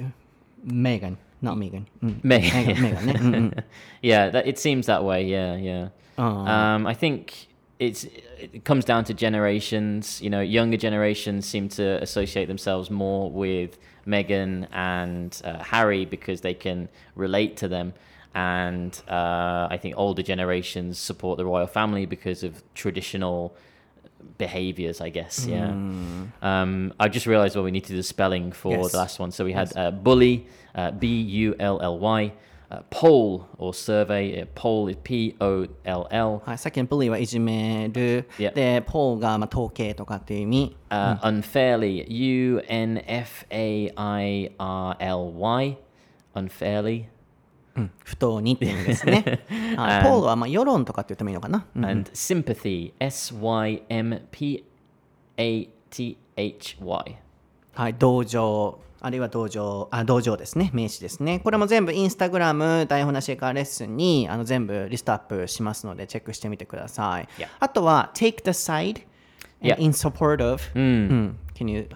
Meghan Not Megan. Mm. Megan. Megan. Mm-hmm. yeah, that, it seems that way. Yeah, yeah. Um, I think it's it comes down to generations. You know, younger generations seem to associate themselves more with Meghan and uh, Harry because they can relate to them, and uh, I think older generations support the royal family because of traditional behaviors, I guess. Yeah. Um, I just realized what we need to do the spelling for Yes. the last one. So we had uh, bully, uh, B U L L Y, uh, poll or survey, uh, poll is P O L L, はい、さっきのプリーはいじめる、 Yeah. で、ポーがまあ統計とかっていう意味、 uh, unfairly, U N Y, unfairly, 不当にっていう意味ですね。はい、ポーはまあ世論とかって言ってもいいのかな。うん。and sympathy, S Y M P A T H Y. はい、同情、あるいは同情、あ、同情ですね、名詞ですね。これも全部インスタグラム、台本なしエカーレッスンにあの全部リストアップしますので、チェックしてみてください。あとは、take the side and in support of、うん、can you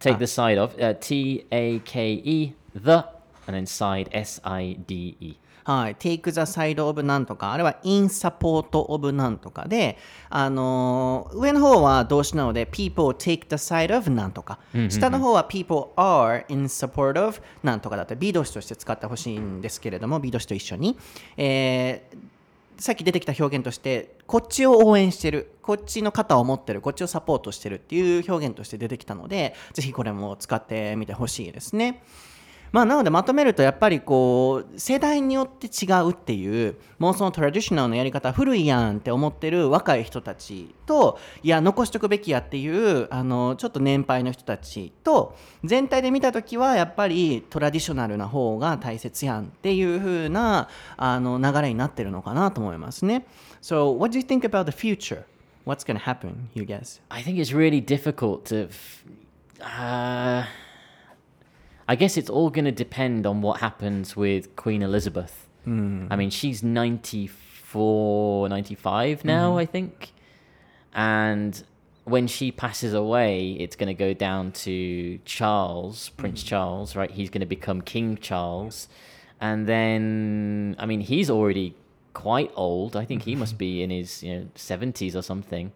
Take the side of uh, T A K E, the, and then side S I D E. はい、take the side of なんとか、あるいは in support of なんとか。で、あのー上の方は動詞なので、people take the side of なんとか、下の方は people are in support of なんとかだって B 動詞として使ってほしいんですけれども、B 動詞と一緒に。えーさっき出てきた表現として、こっちを応援してる、こっちの肩を持ってる、こっちをサポートしてるっていう表現として出てきたので、ぜひこれも使ってみてほしいですね。まあ、なのでまとめるとやっぱりこう世代によって違うっていうもうそのトラディショナルのやり方古いやんって思ってる若い人たちといや残しとくべきやっていうあのちょっと年配の人たちと全体で見た時はやっぱりトラディショナルな方が大切やんっていう風なあの流れになってるのかなと思いますね。So what do you think about the future? What's going to happen, you guess? I think it's really difficult to. Uh, I guess it's all going to depend on what happens with Queen Elizabeth. Hmm. I mean, she's 94, 95 now, mm-hmm. I think. And when she passes away, it's going to go down to Charles, Prince mm. Charles, right? He's going to become King Charles. And then, I mean, he's already quite old. I think he must be in his you know, 70s or something.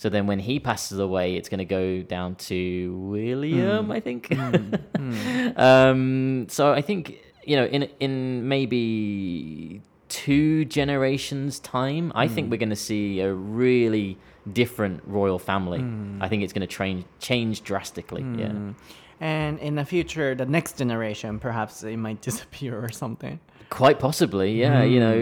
So then when he passes away, it's going to go down to William, hmm. I think. Hmm. Hmm. um, so I think, you know, in, in maybe two generations' time, I think we're going to see a really different royal family. I think it's going to change change drastically. Yeah. And in the future, the next generation, perhaps it might disappear or something. Quite possibly, yeah. You know,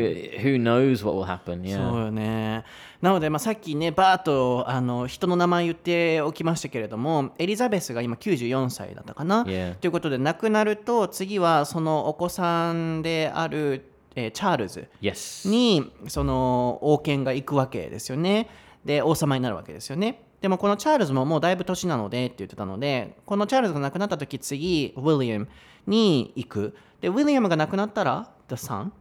who knows what will happen? そう Yeah. よね。なので、まあ、さっきね、バーッとあの人の名前言っておきましたけれども、エリザベスが今94歳だったかな？Yeah. ということで、亡くなると、次はそのお子さんである、えーチャールズ Yes. にその王権が行くわけですよね。で、王様になるわけですよね。でもこのチャールズももうだいぶ年なのでって言ってたので、このチャールズが亡くなった時次、ウィリアムに行く。で、ウィリアムが亡くなったら、The son?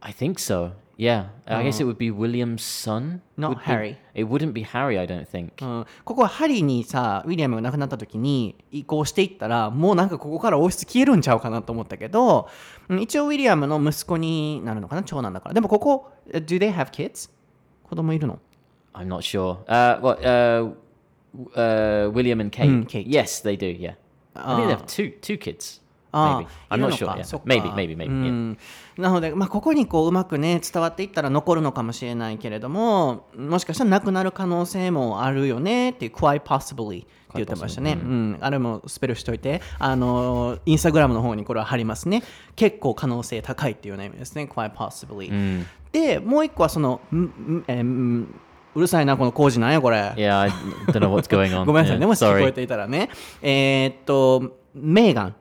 I think so. Yeah. I guess it would be William's son. Not Would be- Harry. it wouldn't be Harry, I don't think. うん、ここはハリーにさウィリアムが亡くなった時に移行していったらもうなんかここから王室消えるんちゃうかなと思ったけどうん一応ウィリアムの息子になるのかな長男だからでもここ Do they have kids? 子供いるの I'm not sure. Uh, what? Uh, uh, William and Kate. Mm, Kate. Yes, they do. Yeah. I think they have two two kids. あ.あ I'm not の sure. か Yeah. そっか Maybe, maybe, maybe. うなので、まあ、ここにこううまくね伝わっていったら残るのかもしれないけれどももしかしたらなくなる可能性もあるよねっていう quite possibly って言ってましたね、うんあれもスペルしといてあのインスタグラムの方にこれは貼りますね結構可能性高いっていうような意味ですね quite possibly、でもう一個はそのんんえーんうるさいなこの工事なんやこれ Yeah, I don't know what's going on. ごめんなさいね、もし聞こえ.ていたらね。えーっと、メーガン。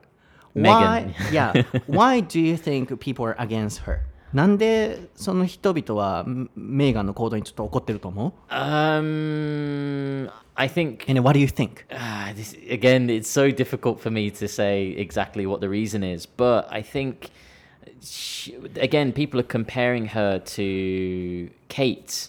Why, Meghan. yeah, why do you think people are against her? なんでその人々はメメーガンの行動にちょっと怒ってると思う Um, I think And what do you think? Ah, this again, it's so difficult for me to say exactly what the reason is, but I think she, again, people are comparing her to Kate,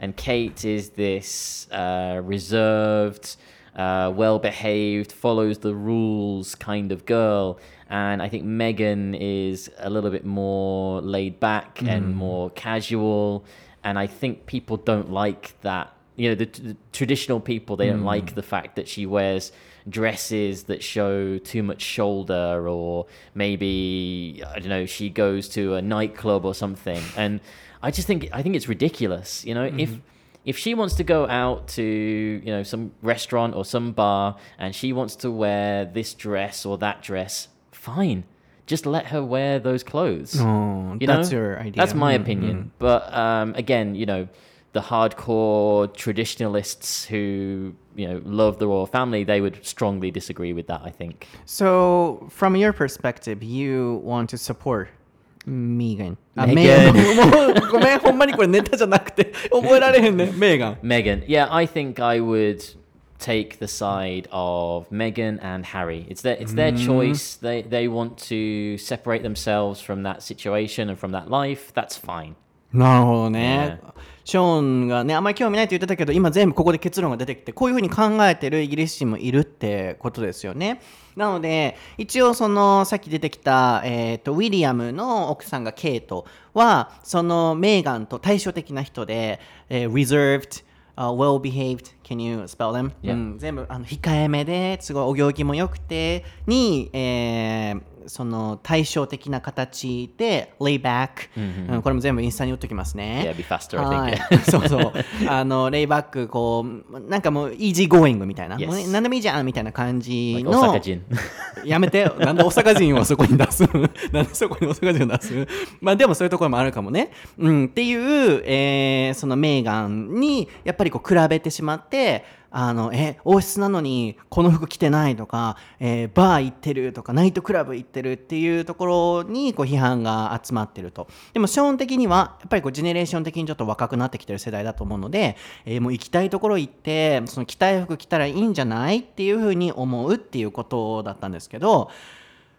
and Kate is this uh, reserved, uh, well-behaved, follows the rules kind of girl. And I think Megan is a little bit more laid back and hmm. more casual. And I think people don't like that. You know the, the traditional people they don't hmm. like the fact that she wears dresses that show too much shoulder or maybe i don't know she goes to a nightclub or something. And i just think i think it's ridiculous you know? If mm-hmm. If she wants to go out to you know some restaurant or some bar and she wants to wear this dress or that dress fine just let her wear those clothes Oh, you that's know? your idea. That's my Mm, opinion. But um, again, you know, the hardcore traditionalists who you know love the royal family, they would strongly disagree with that. I think. So, from your perspective, you want to support Megan. あ Megan メもうごめん、ほんまにこれネタじゃなくて覚えられへんね。メーガン。 Meghan, yeah, I think I would take the side of Meghan and Harry. It's their it's their choice. They they want to separate themselves from that situation and from that life. That's fine. なるほどね。ショーンがね、あんまり興味ないって言ってたけど、今全部ここで結論が出てきて、こういうふうに考えてるイギリス人もいるってことですよね。なので、一応その、さっき出てきた、えっ、と、ウィリアムの奥さんがケイトは、そのメーガンと対照的な人で、えー reserved, uh, well behaved, can you spell them? Yeah. うん、全部あの控えめですごいお行儀も良くてに、えーその対照的な形で lay back、うんこれも全部インスタに打っときますね。Yeah, be faster, はい.そうそう。あの、 laid back、こう、なんかもう、 easy going みたいな。Yes. 何でもいいじゃんみたいな感じ Like の。Osaka Jin. やめて。なんで大阪人をそこに出す？なんでそこに大阪人を出す？まあでもそういうところもあるかもね。うん。っていう、えーそのメーガンに、やっぱりこう、比べてしまって、あの、え、王室なのにこの服着てないとか、えーバー行ってるとか、ナイトクラブ行ってるっていうところに、こう、批判が集まってると。でも、ショーン的には、やっぱりこう、ジェネレーション的にちょっと若くなってきてる世代だと思うので、えーもう行きたいところ行って、その着たい服着たらいいんじゃないっていうふうに思うっていうことだったんですけど、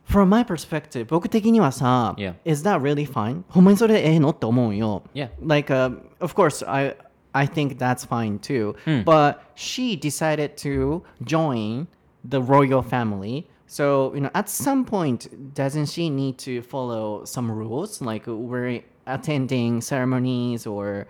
From my perspective 僕的にはさ、Yeah. Is that really fine? ほんまにそれでええの？って思うよ。Yeah. Like, uh, of course, I, I think that's fine too. Hmm. But she decided to join the royal family. So, you know, at some point, doesn't she need to follow some rules? Like, we're attending ceremonies or,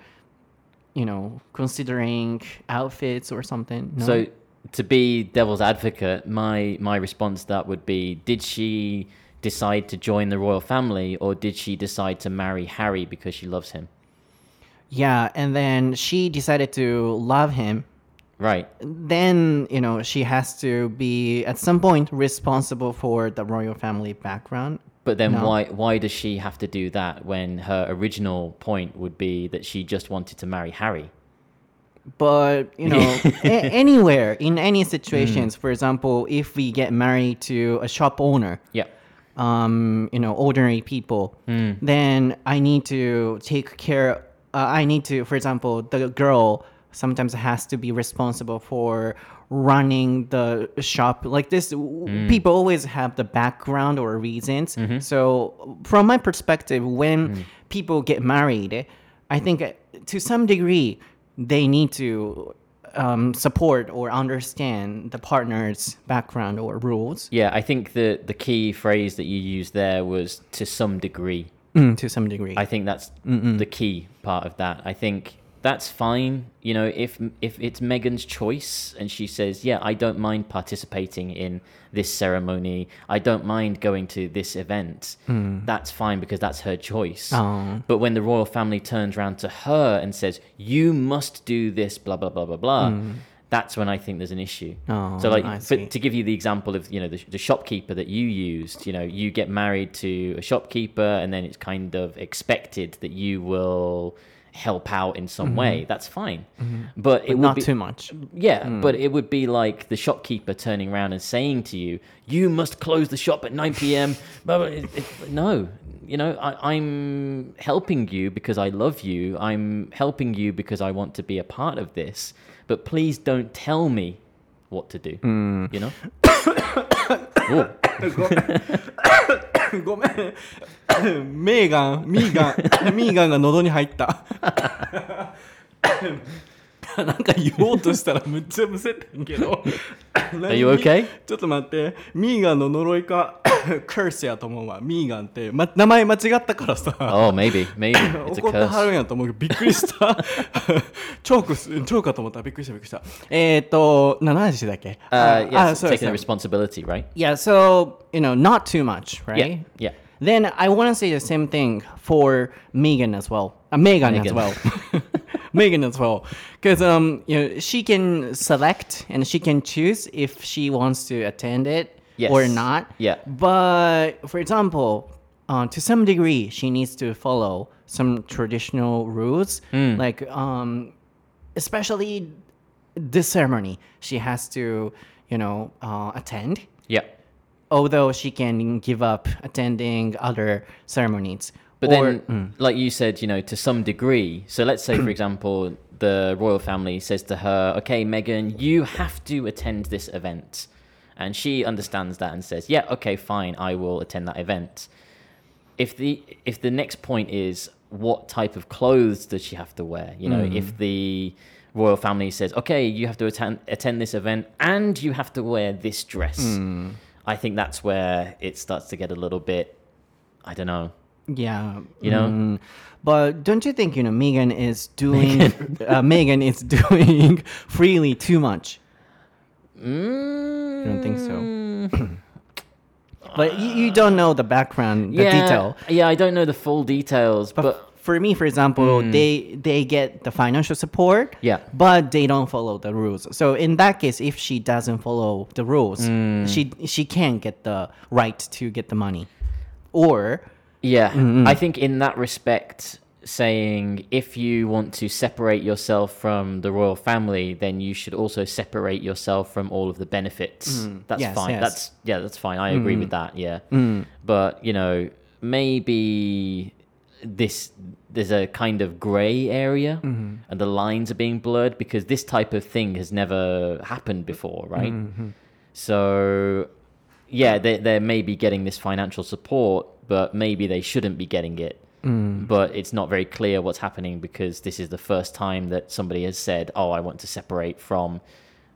you know, considering outfits or something? No? So to be devil's advocate, my my response to that would be: Did she decide to join the royal family, or did she decide to marry Harry because she loves him? Yeah, and then she decided to love him Right. then you know she has to be at some point responsible for the royal family background But then No. why why does she have to do that when her original point would be that she just wanted to marry Harry? but you know a- anywhere in any situations for example if we get married to a shop owner Yeah. um, you know, ordinary people, then I need to take care. Uh, I need to, for example, the girl sometimes has to be responsible for running the shop. Like this, w people always have the background or reasons. So, from my perspective, when people get married, I think uh, to some degree they need to um, support or understand the partner's background or rules. Yeah, I think the the key phrase that you used there was to some degree. Mm, to some degree. I think that's the key part of that. I think that's fine. You know, if if it's Megan's choice and she says, "Yeah, I don't mind participating in this ceremony. I don't mind going to this event." That's fine because that's her choice. Oh. But when the royal family turns around to her and says, "You must do this," blah blah blah blah blah. That's when I think there's an issue. Oh, so, like, see. to give you the example of you know the, the shopkeeper that you used you know you get married to a shopkeeper and then it's kind of expected that you will help out in some mm-hmm. way, that's fine. Mm-hmm. But it would Not be too much. yeah, mm. but it would be like the shopkeeper turning around and saying to you, "You must close the shop at 9 p.m." It- it- no, you know, I, I'm helping you because I love you. I'm helping you because I want to be a part of this But please don't tell me what to do. You know. Ooh. ごめん。メーガン、ミーガン、ミーガンが喉に入った。 なんか言おうとしたらむっちゃむせってんけど。Are you okay? ちょっと待って。ミーガンの呪いか、カースやと思うわ。ミーガンって、ま、名前間違ったからさ。Oh, maybe, maybe it's a 怒っては.るんやと思うけどびっくりしたチョークすチョークかと思ったらびっくりしたびっくりしたえっ、ー、と何の話だっけ Uh, あ yes, そうです taking ね responsibility, right? Yeah, so you know, not too much, right? Yeah, yeah. Then I want to say the same thing for Megan as well. Uh, Megan, as Megan. well. Megan as well, because um, you know, she can select and she can choose if she wants to attend it Yes. or not. Yeah. But for example, uh, to some degree, she needs to follow some traditional rules, Hmm. like um, especially this ceremony. She has to, you know, uh, attend Yeah. although she can give up attending other ceremonies. But Or- then, like you said, you know, to some degree. So let's say, for example, the royal family says to her, "Okay, Megan, you have to attend this event," and she understands that and says, "Yeah, okay, fine, I will attend that event." If the if the next point is what type of clothes does she have to wear? You know, hmm. if the royal family says, "Okay, you have to attend attend this event and you have to wear this dress," hmm. I think that's where it starts to get a little bit. I don't know. Yeah, You know? mm. But don't you think you know Megan is doing uh, Megan is doing freely too much? Mm, You don't think so? but you, you don't know the background, the yeah, detail. Yeah, I don't know the full details, but, For me, for example, they they get the financial support, Yeah. but they don't follow the rules. So in that case, if she doesn't follow the rules, Mm. she she can't get the right to get the money, or yeah, mm, mm. I think in that respect, saying if you want to separate yourself from the royal family, then you should also separate yourself from all of the benefits. Mm. That's Yes, fine. yes. That's yeah, that's fine. I agree with that. Yeah, but you know, maybe this there's a kind of gray area mm-hmm. and the lines are being blurred because this type of thing has never happened before right mm-hmm. so yeah they, they may be getting this financial support but maybe they shouldn't be getting it. Mm. But it's not very clear what's happening because this is the first time that somebody has said oh i want to separate from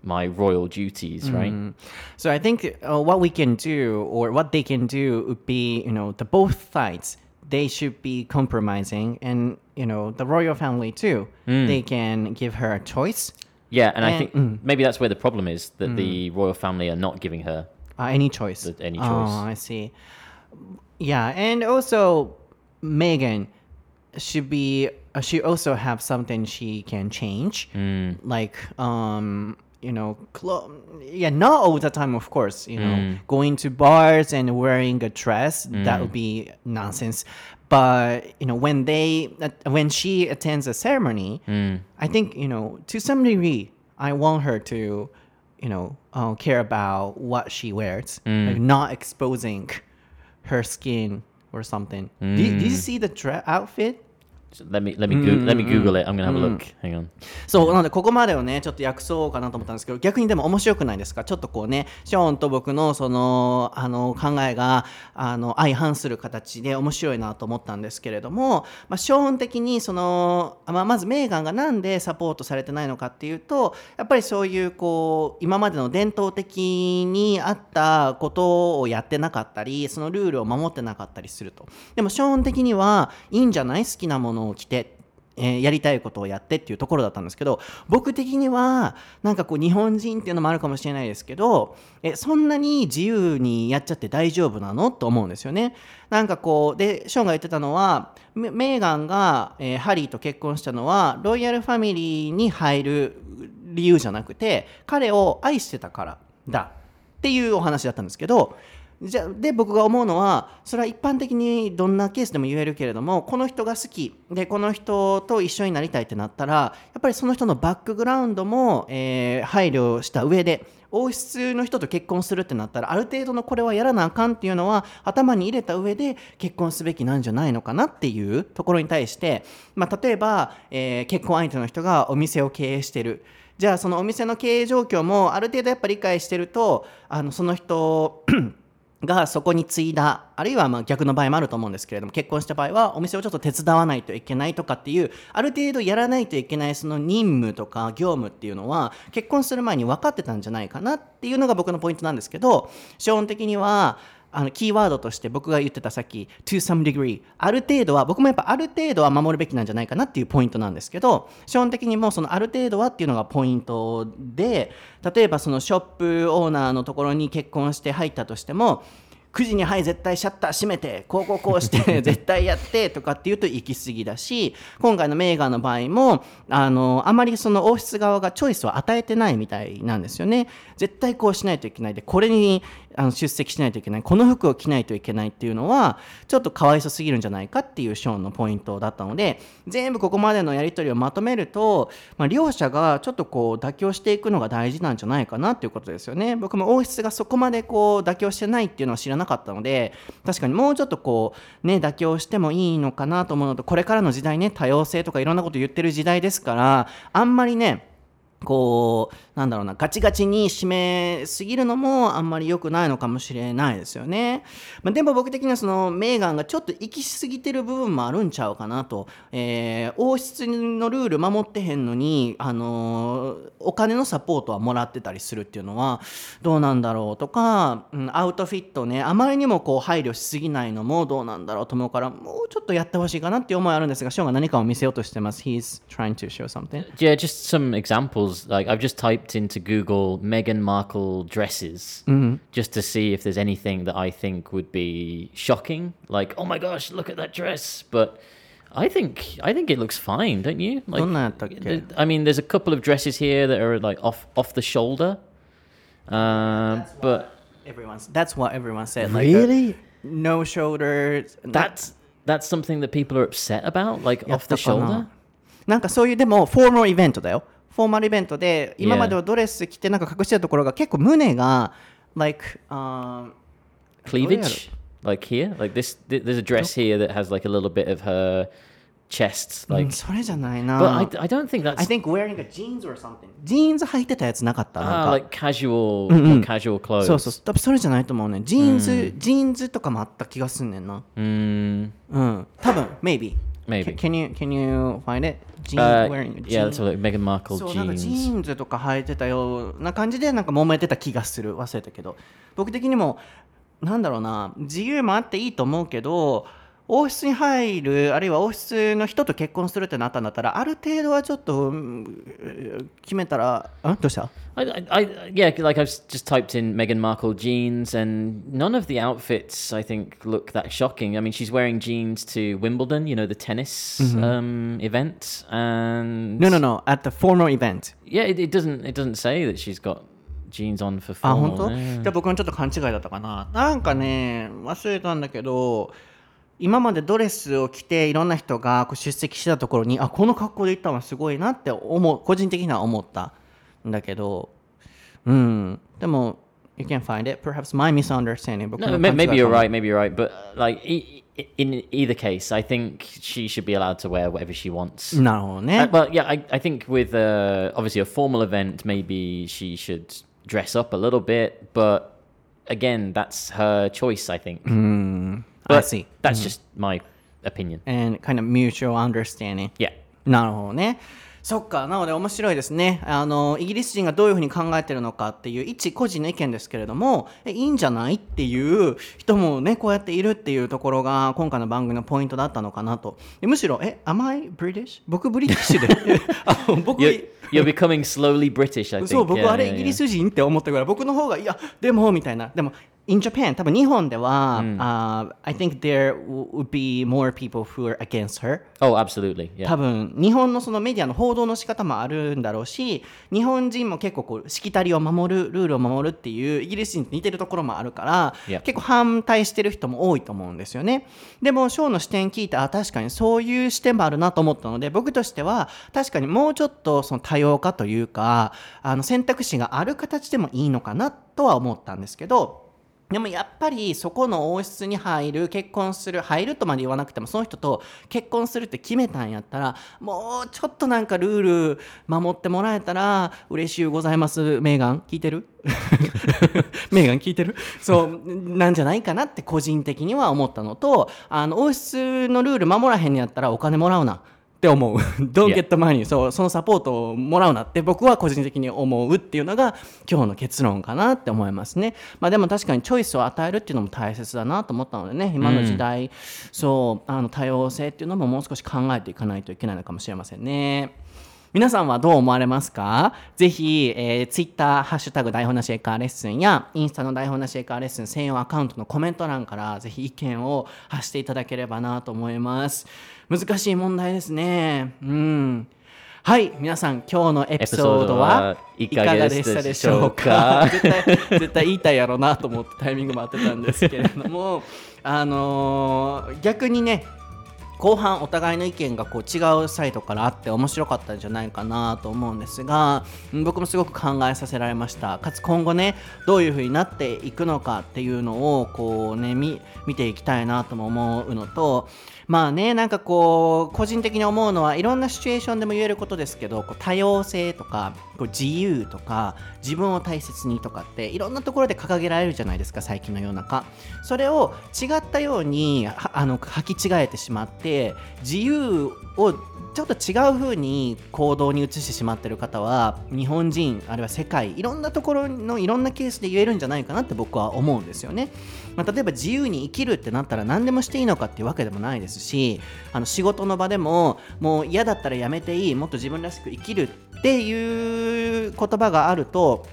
my royal duties mm. right? So I think uh, what we can do, or what they can do, would be you know the both sides. They should be compromising, and you know the royal family too. Mm. They can give her a choice, yeah and i And- think maybe that's where the problem is that the royal family are not giving her uh, any choice. Any Oh, choice. I see. Yeah, and also Megan should be. Uh, she also have something she can change, like um. You know, clo- yeah, not all the time, of course. You know, going to bars and wearing a dress that would be nonsense. But you know, when they uh, when she attends a ceremony, I think you know to some degree, I want her to, you know, uh, care about what she wears, like not exposing her skin or something. Did, did you see the dre- outfit? Let me let me go- let me google it. I'm gonna have a look. Hang on. そうなのでここまでをねちょっと訳そうかなと思ったんですけど逆にでも面白くないですか？ちょっとこうねショーンと僕のそのあの考えがあの相反する形で面白いなと思ったんですけれども、まあ、ショーン的にその、まあ、まずメーガンがなんでサポートされてないのかっていうとやっぱりそういうこう今までの伝統的にあったことをやってなかったりそのルールを守ってなかったりすると。でもショーン的にはいいんじゃない？好きなものを着てえーやりたいことをやってっていうところだったんですけど僕的にはなんかこう日本人っていうのもあるかもしれないですけどえそんなに自由にやっちゃって大丈夫なの？と思うんですよね。なんかこうでショーンが言ってたのはメメーガンが、えーハリーと結婚したのはロイヤルファミリーに入る理由じゃなくて彼を愛してたからだっていうお話だったんですけどじゃで僕が思うのはそれは一般的にどんなケースでも言えるけれどもこの人が好きでこの人と一緒になりたいってなったらやっぱりその人のバックグラウンドも、えー配慮した上で王室の人と結婚するってなったらある程度のこれはやらなあかんっていうのは頭に入れた上で結婚すべきなんじゃないのかなっていうところに対して、まあ、例えば、えー結婚相手の人がお店を経営してる。じゃあそのお店の経営状況もある程度やっぱり理解してるとあのその人がそこに継いだあるいはま逆の場合もあると思うんですけれども結婚した場合はお店をちょっと手伝わないといけないとかっていうある程度やらないといけないその任務とか業務っていうのは結婚する前に分かってたんじゃないかなっていうのが僕のポイントなんですけど基本的にはあのキーワードとして僕が言ってたさっき to some degree ある程度は僕もやっぱある程度は守るべきなんじゃないかなっていうポイントなんですけど基本的にもうそのある程度はっていうのがポイントで例えばそのショップオーナーのところに結婚して入ったとしても9時にはい絶対シャッター閉めてこうこうこうして 絶対やってとかっていうと行き過ぎだし今回のメーガンの場合もあのあまりその王室側がチョイスを与えてないみたいなんですよね。絶対こうしないといけない。でこれにあの出席しないといけない。この服を着ないといけないっていうのはちょっとかわいそすぎるんじゃないかっていうショーンのポイントだったので全部ここまでのやり取りをまとめると、まあ、両者がちょっとこう妥協していくのが大事なんじゃないかなっていうことですよね。僕も王室がそこまでこう妥協してないっていうのは知らなかったので確かにもうちょっとこうね妥協してもいいのかなと思うのとこれからの時代ね多様性とかいろんなこと言ってる時代ですからあんまりねこうなんだろうなガチガチに締めすぎるのもあんまり良くないのかもしれないですよね、まあ、でも僕的にはそのメーガンがちょっと行き過ぎてる部分もあるんちゃうかなと、えー王室のルール守ってへんのに、あのーお金のサポートはもらってたりするっていうのはどうなんだろうとか、うんアウトフィットねあまりにもこう配慮しすぎないのもどうなんだろうと思うからもうちょっとやってほしいかなっていう思いあるんですがショーが何かを見せようとしてます。He's trying to show something. Yeah, just some examples. Like I've just typed into Google Meghan Markle dresses just to see if there's anything that I think would be shocking. Like, oh my gosh, look at that dress. But I think I think it looks fine, don't you? Like, どんなんやったっけ th- I mean, there's a couple of dresses here that are like off off the shoulder. Um, but Everyone's that's what everyone said. Like, Really? uh, no shoulders. that's that's something that people are upset about, like やっ off た the か shoulder. ななんかそういうでもフォーマルイベントだよ。 フォーマルイベントで今まではドレス着てなんか隠してるところが結構胸が like、um, cleavage like here like this th- there's a dress here that has like a little bit of her chest う like んそれじゃないな。but I, I don't think that's I think wearing a jeans or something. ジーンズ履いてたやつなかったなん ah, か。like casual casual clothes そうそう多分それじゃないと思うね。ジーンズ、ジーンズとかもあった気がすんねんな。mm, うん。多分 maybe. Maybe. Can you can you find it? Jean, uh, wearing a yeah that's like Meghan Markle そうなんかジ jeans ーンズとか履いてたような感じでなんか揉めてた気がする忘れたけど僕的にもなんだろうな自由もあっていいと思うけど王室に入るあるいは王室の人と結婚するってなったんだったらある程度はちょっとうん決めたらあどうした I, I, I yeah like I've just typed in Meghan Markle jeans and none of the outfits I think look that shocking I mean she's wearing jeans to Wimbledon you know the tennis um, event and No no no at the formal event yeah it, it doesn't it doesn't say that she's got jeans on for あ formal 本当、yeah. じゃあ僕のちょっと勘違いだったかななんかね忘れたんだけど今までドレスを着ていろんな人が出席してたところにあこの格好で行ったのはすごいなって思う個人的には思ったんだけどうんでも You can find it perhaps my misunderstanding 僕 No, maybe you're right. Maybe you're right. But uh, like e- e- in either case, I think she should be allowed to wear whatever she wants. なるほど Uh, ね but yeah, I, I think with uh, obviously a formal event, maybe she should dress up a little bit. But again, that's her choice. I think. I But see That's just my opinion. and kind of mutual understanding Yeah. なるほどね。そっか、なので面白いですね。あの、イギリス人がどういうふうに考えてるのかっていう一個人の意見ですけれども、えいいんじゃないっていう人もね、こうやっているっていうところが今回の番組のポイントだったのかなと。でむしろ、え、am I British? 僕ブリティッシュで。あ の 僕 You're, you're becoming slowly British. I think. そう僕 Yeah, あれ yeah, イギリ.ス人って思ったから僕の方がいやでもみたいなでも in Japan 多分日本では、uh, I think there would be more people who are against her Oh, absolutely. Yeah. 多分日本のそのメディアの報道の仕方もあるんだろうし日本人も結構こうしきたりを守るルールを守るっていうイギリス人と似てるところもあるから、Yeah. 結構反対してる人も多いと思うんですよねでもショーの視点聞いてあ確かにそういう視点もあるなと思ったので僕としては確かにもうちょっとその多様化というかあの選択肢がある形でもいいのかなとは思ったんですけどでもやっぱりそこの王室に入る結婚する入るとまで言わなくてもその人と結婚するって決めたんやったらもうちょっとなんかルール守ってもらえたら嬉しゅうございます。メーガン聞いてる？メーガン聞いてる？そうなんじゃないかなって個人的には思ったのとあの王室のルール守らへんのやったらお金もらうなって思う。Don't get the money. そうそのサポートをもらうなって僕は個人的に思うっていうのが今日の結論かなって思いますね。まあでも確かにチョイスを与えるっていうのも大切だなと思ったのでね今の時代、そうあの多様性っていうのももう少し考えていかないといけないのかもしれませんね。皆さんはどう思われますか？ぜひ、えー、Twitter、ハッシュタグ台本なしエカーレッスンや、インスタの台本なしエカーレッスン専用アカウントのコメント欄から、ぜひ意見を発していただければなと思います。難しい問題ですね。うん。はい、皆さん、今日のエピソードはいかがでしたでしょうか？絶対、絶対言いたいやろうなと思ってタイミングも当てたんですけれども、あのー逆にね、後半お互いの意見がこう違うサイトからあって面白かったんじゃないかなと思うんですがうん僕もすごく考えさせられましたかつ今後ねどういう風になっていくのかっていうのをこうね見見ていきたいなとも思うのとまあねなんかこう個人的に思うのはいろんなシチュエーションでも言えることですけどこう多様性とかこう自由とか自分を大切にとかっていろんなところで掲げられるじゃないですか最近の世の中。それを違ったようにあの履き違えてしまって自由をちょっと違う風に行動に移してしまってる方は日本人あるいは世界いろんなところのいろんなケースで言えるんじゃないかなって僕は思うんですよね、まあ、例えば自由に生きるってなったら何でもしていいのかっていうわけでもないですしあの仕事の場でももう嫌だったらやめていいもっと自分らしく生きるっていう言葉があると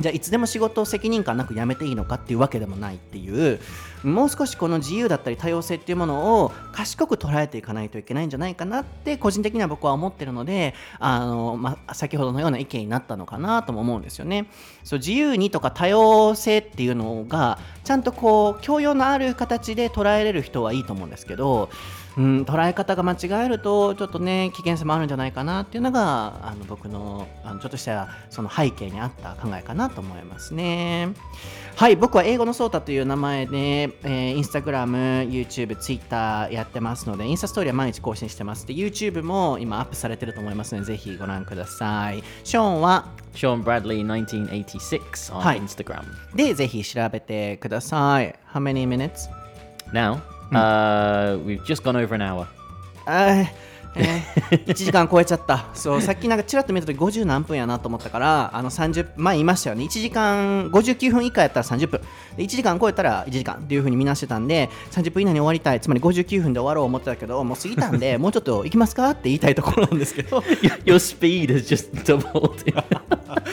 じゃあいつでも仕事を責任感なく辞めていいのかっていうわけでもないっていうもう少しこの自由だったり多様性っていうものを賢く捉えていかないといけないんじゃないかなって個人的には僕は思ってるのであの、まあ、先ほどのような意見になったのかなとも思うんですよね。そう自由にとか多様性っていうのがちゃんとこう教養のある形で捉えれる人はいいと思うんですけどうん、捉え方が間違えるとちょっとね危険性もあるんじゃないかなっていうのがあの僕のあのちょっとしたその背景にあった考えかなと思いますね。はい僕は英語のソータという名前で、えー、インスタグラム YouTube、Twitter やってますのでインスタストーリーは毎日更新してます。で YouTube も今アップされてると思いますのでぜひご覧ください。ショーンは？Sean Bradley 1986 on はい。Instagram. でぜひ調べてください。How many minutes? Now, uh, we've just gone over an hour. あーえー、1時間超えちゃった。そうさっきなんかちらっと見た時50何分やなと思ったからあの30前言いましたよね。1時間59分以下やったら30分。で1時間超えたら1時間っていう風に見なしてたんで30分以内に終わりたいつまり59分で終わろう思ってたけどもう過ぎたんで もうちょっと行きますかって言いたいところなんですけど speed has just doubled.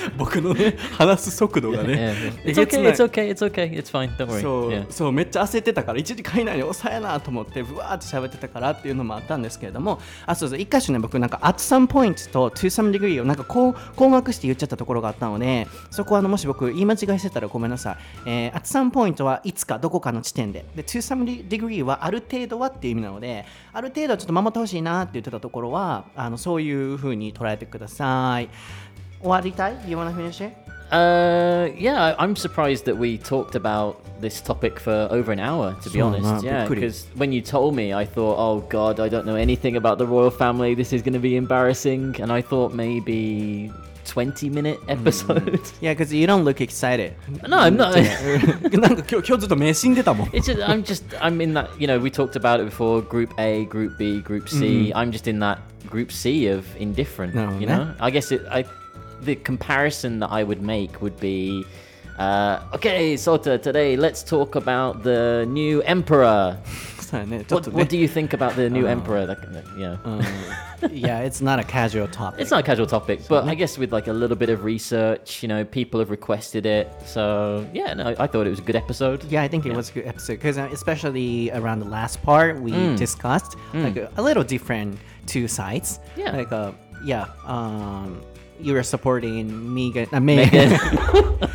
僕のね話す速度がね. It's okay, it's okay, it's okay, it's fine, don't worry. そう Yeah. そうめっちゃ焦ってたから1時間以内に抑えなと思ってぶわーって喋ってたからっていうのもあったんですけれどもあそうそう一箇所ね僕なんか at some point と to some degree をなんかこう困惑して言っちゃったところがあったのでそこはあのもし僕言い間違いしてたらごめんなさい、えー、at some point はいつかどこかの地点でで to some degree はある程度はっていう意味なのである程度はちょっと守ってほしいなって言ってたところはあのそういう風に捉えてください終わりたい You wanna finish it? Uh, yeah, I'm surprised that we talked about this topic for over an hour, to be So, honest. uh, Yeah, because when you told me, I thought, oh god, I don't know anything about the royal family. This is going to be embarrassing. And I thought maybe 20 minute episode. Yeah, because you don't look excited. no, I'm not. なんか今日今日ずっと目死んでたもん。 It's just, I'm just I'm in that you know we talked about it before Group A Group B Group C am just in that Group C of indifferent No, you no. know I guess it I the comparison that I would make would be uh, okay Sota today let's talk about the new emperor そうやねちょっ What, と what ね do you think about the new emperor? That, you know, うん Yeah it's not a casual topic it's not a casual topic, but I guess with like a little bit of research, you know, people have requested it. So yeah, no, I thought it was a good episode. Yeah, I think it was a good episode because especially around the last part we Mm. discussed like a, a little different two sides. Yeah. Like uh, yeah, um, you were supporting Megan. Uh, Megan.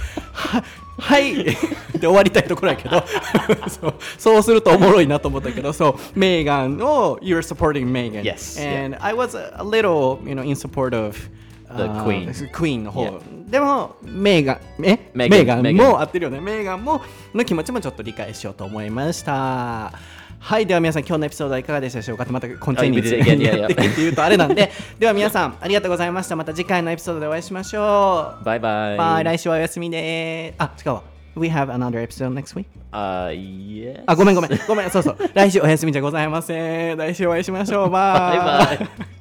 ははい で終わりたいところやけど。そう。そうするとおもろいなと思ったけど。そう。メーガンを You're supporting Megan. Yes, and I was a, little you know in support of The uh, queen. queen の方.でもメーガンえ？メ Megan ーガンも合ってるよね。メーガンもの気持ちもちょっと理解しようと思いましたはいでは皆さん今日のエピソードはいかがでしたでしょうかまたコンテン we ツ again, やっていくっていうとあれなんで では皆さんありがとうございましたまた次回のエピソードでお会いしましょう Bye bye. Bye 来週はお休みであ違うわ We have another episode next week? Uh, yes. あごめんごめんごめんそうそう来週お休みじゃございません来週お会いしましょうバイ Bye bye.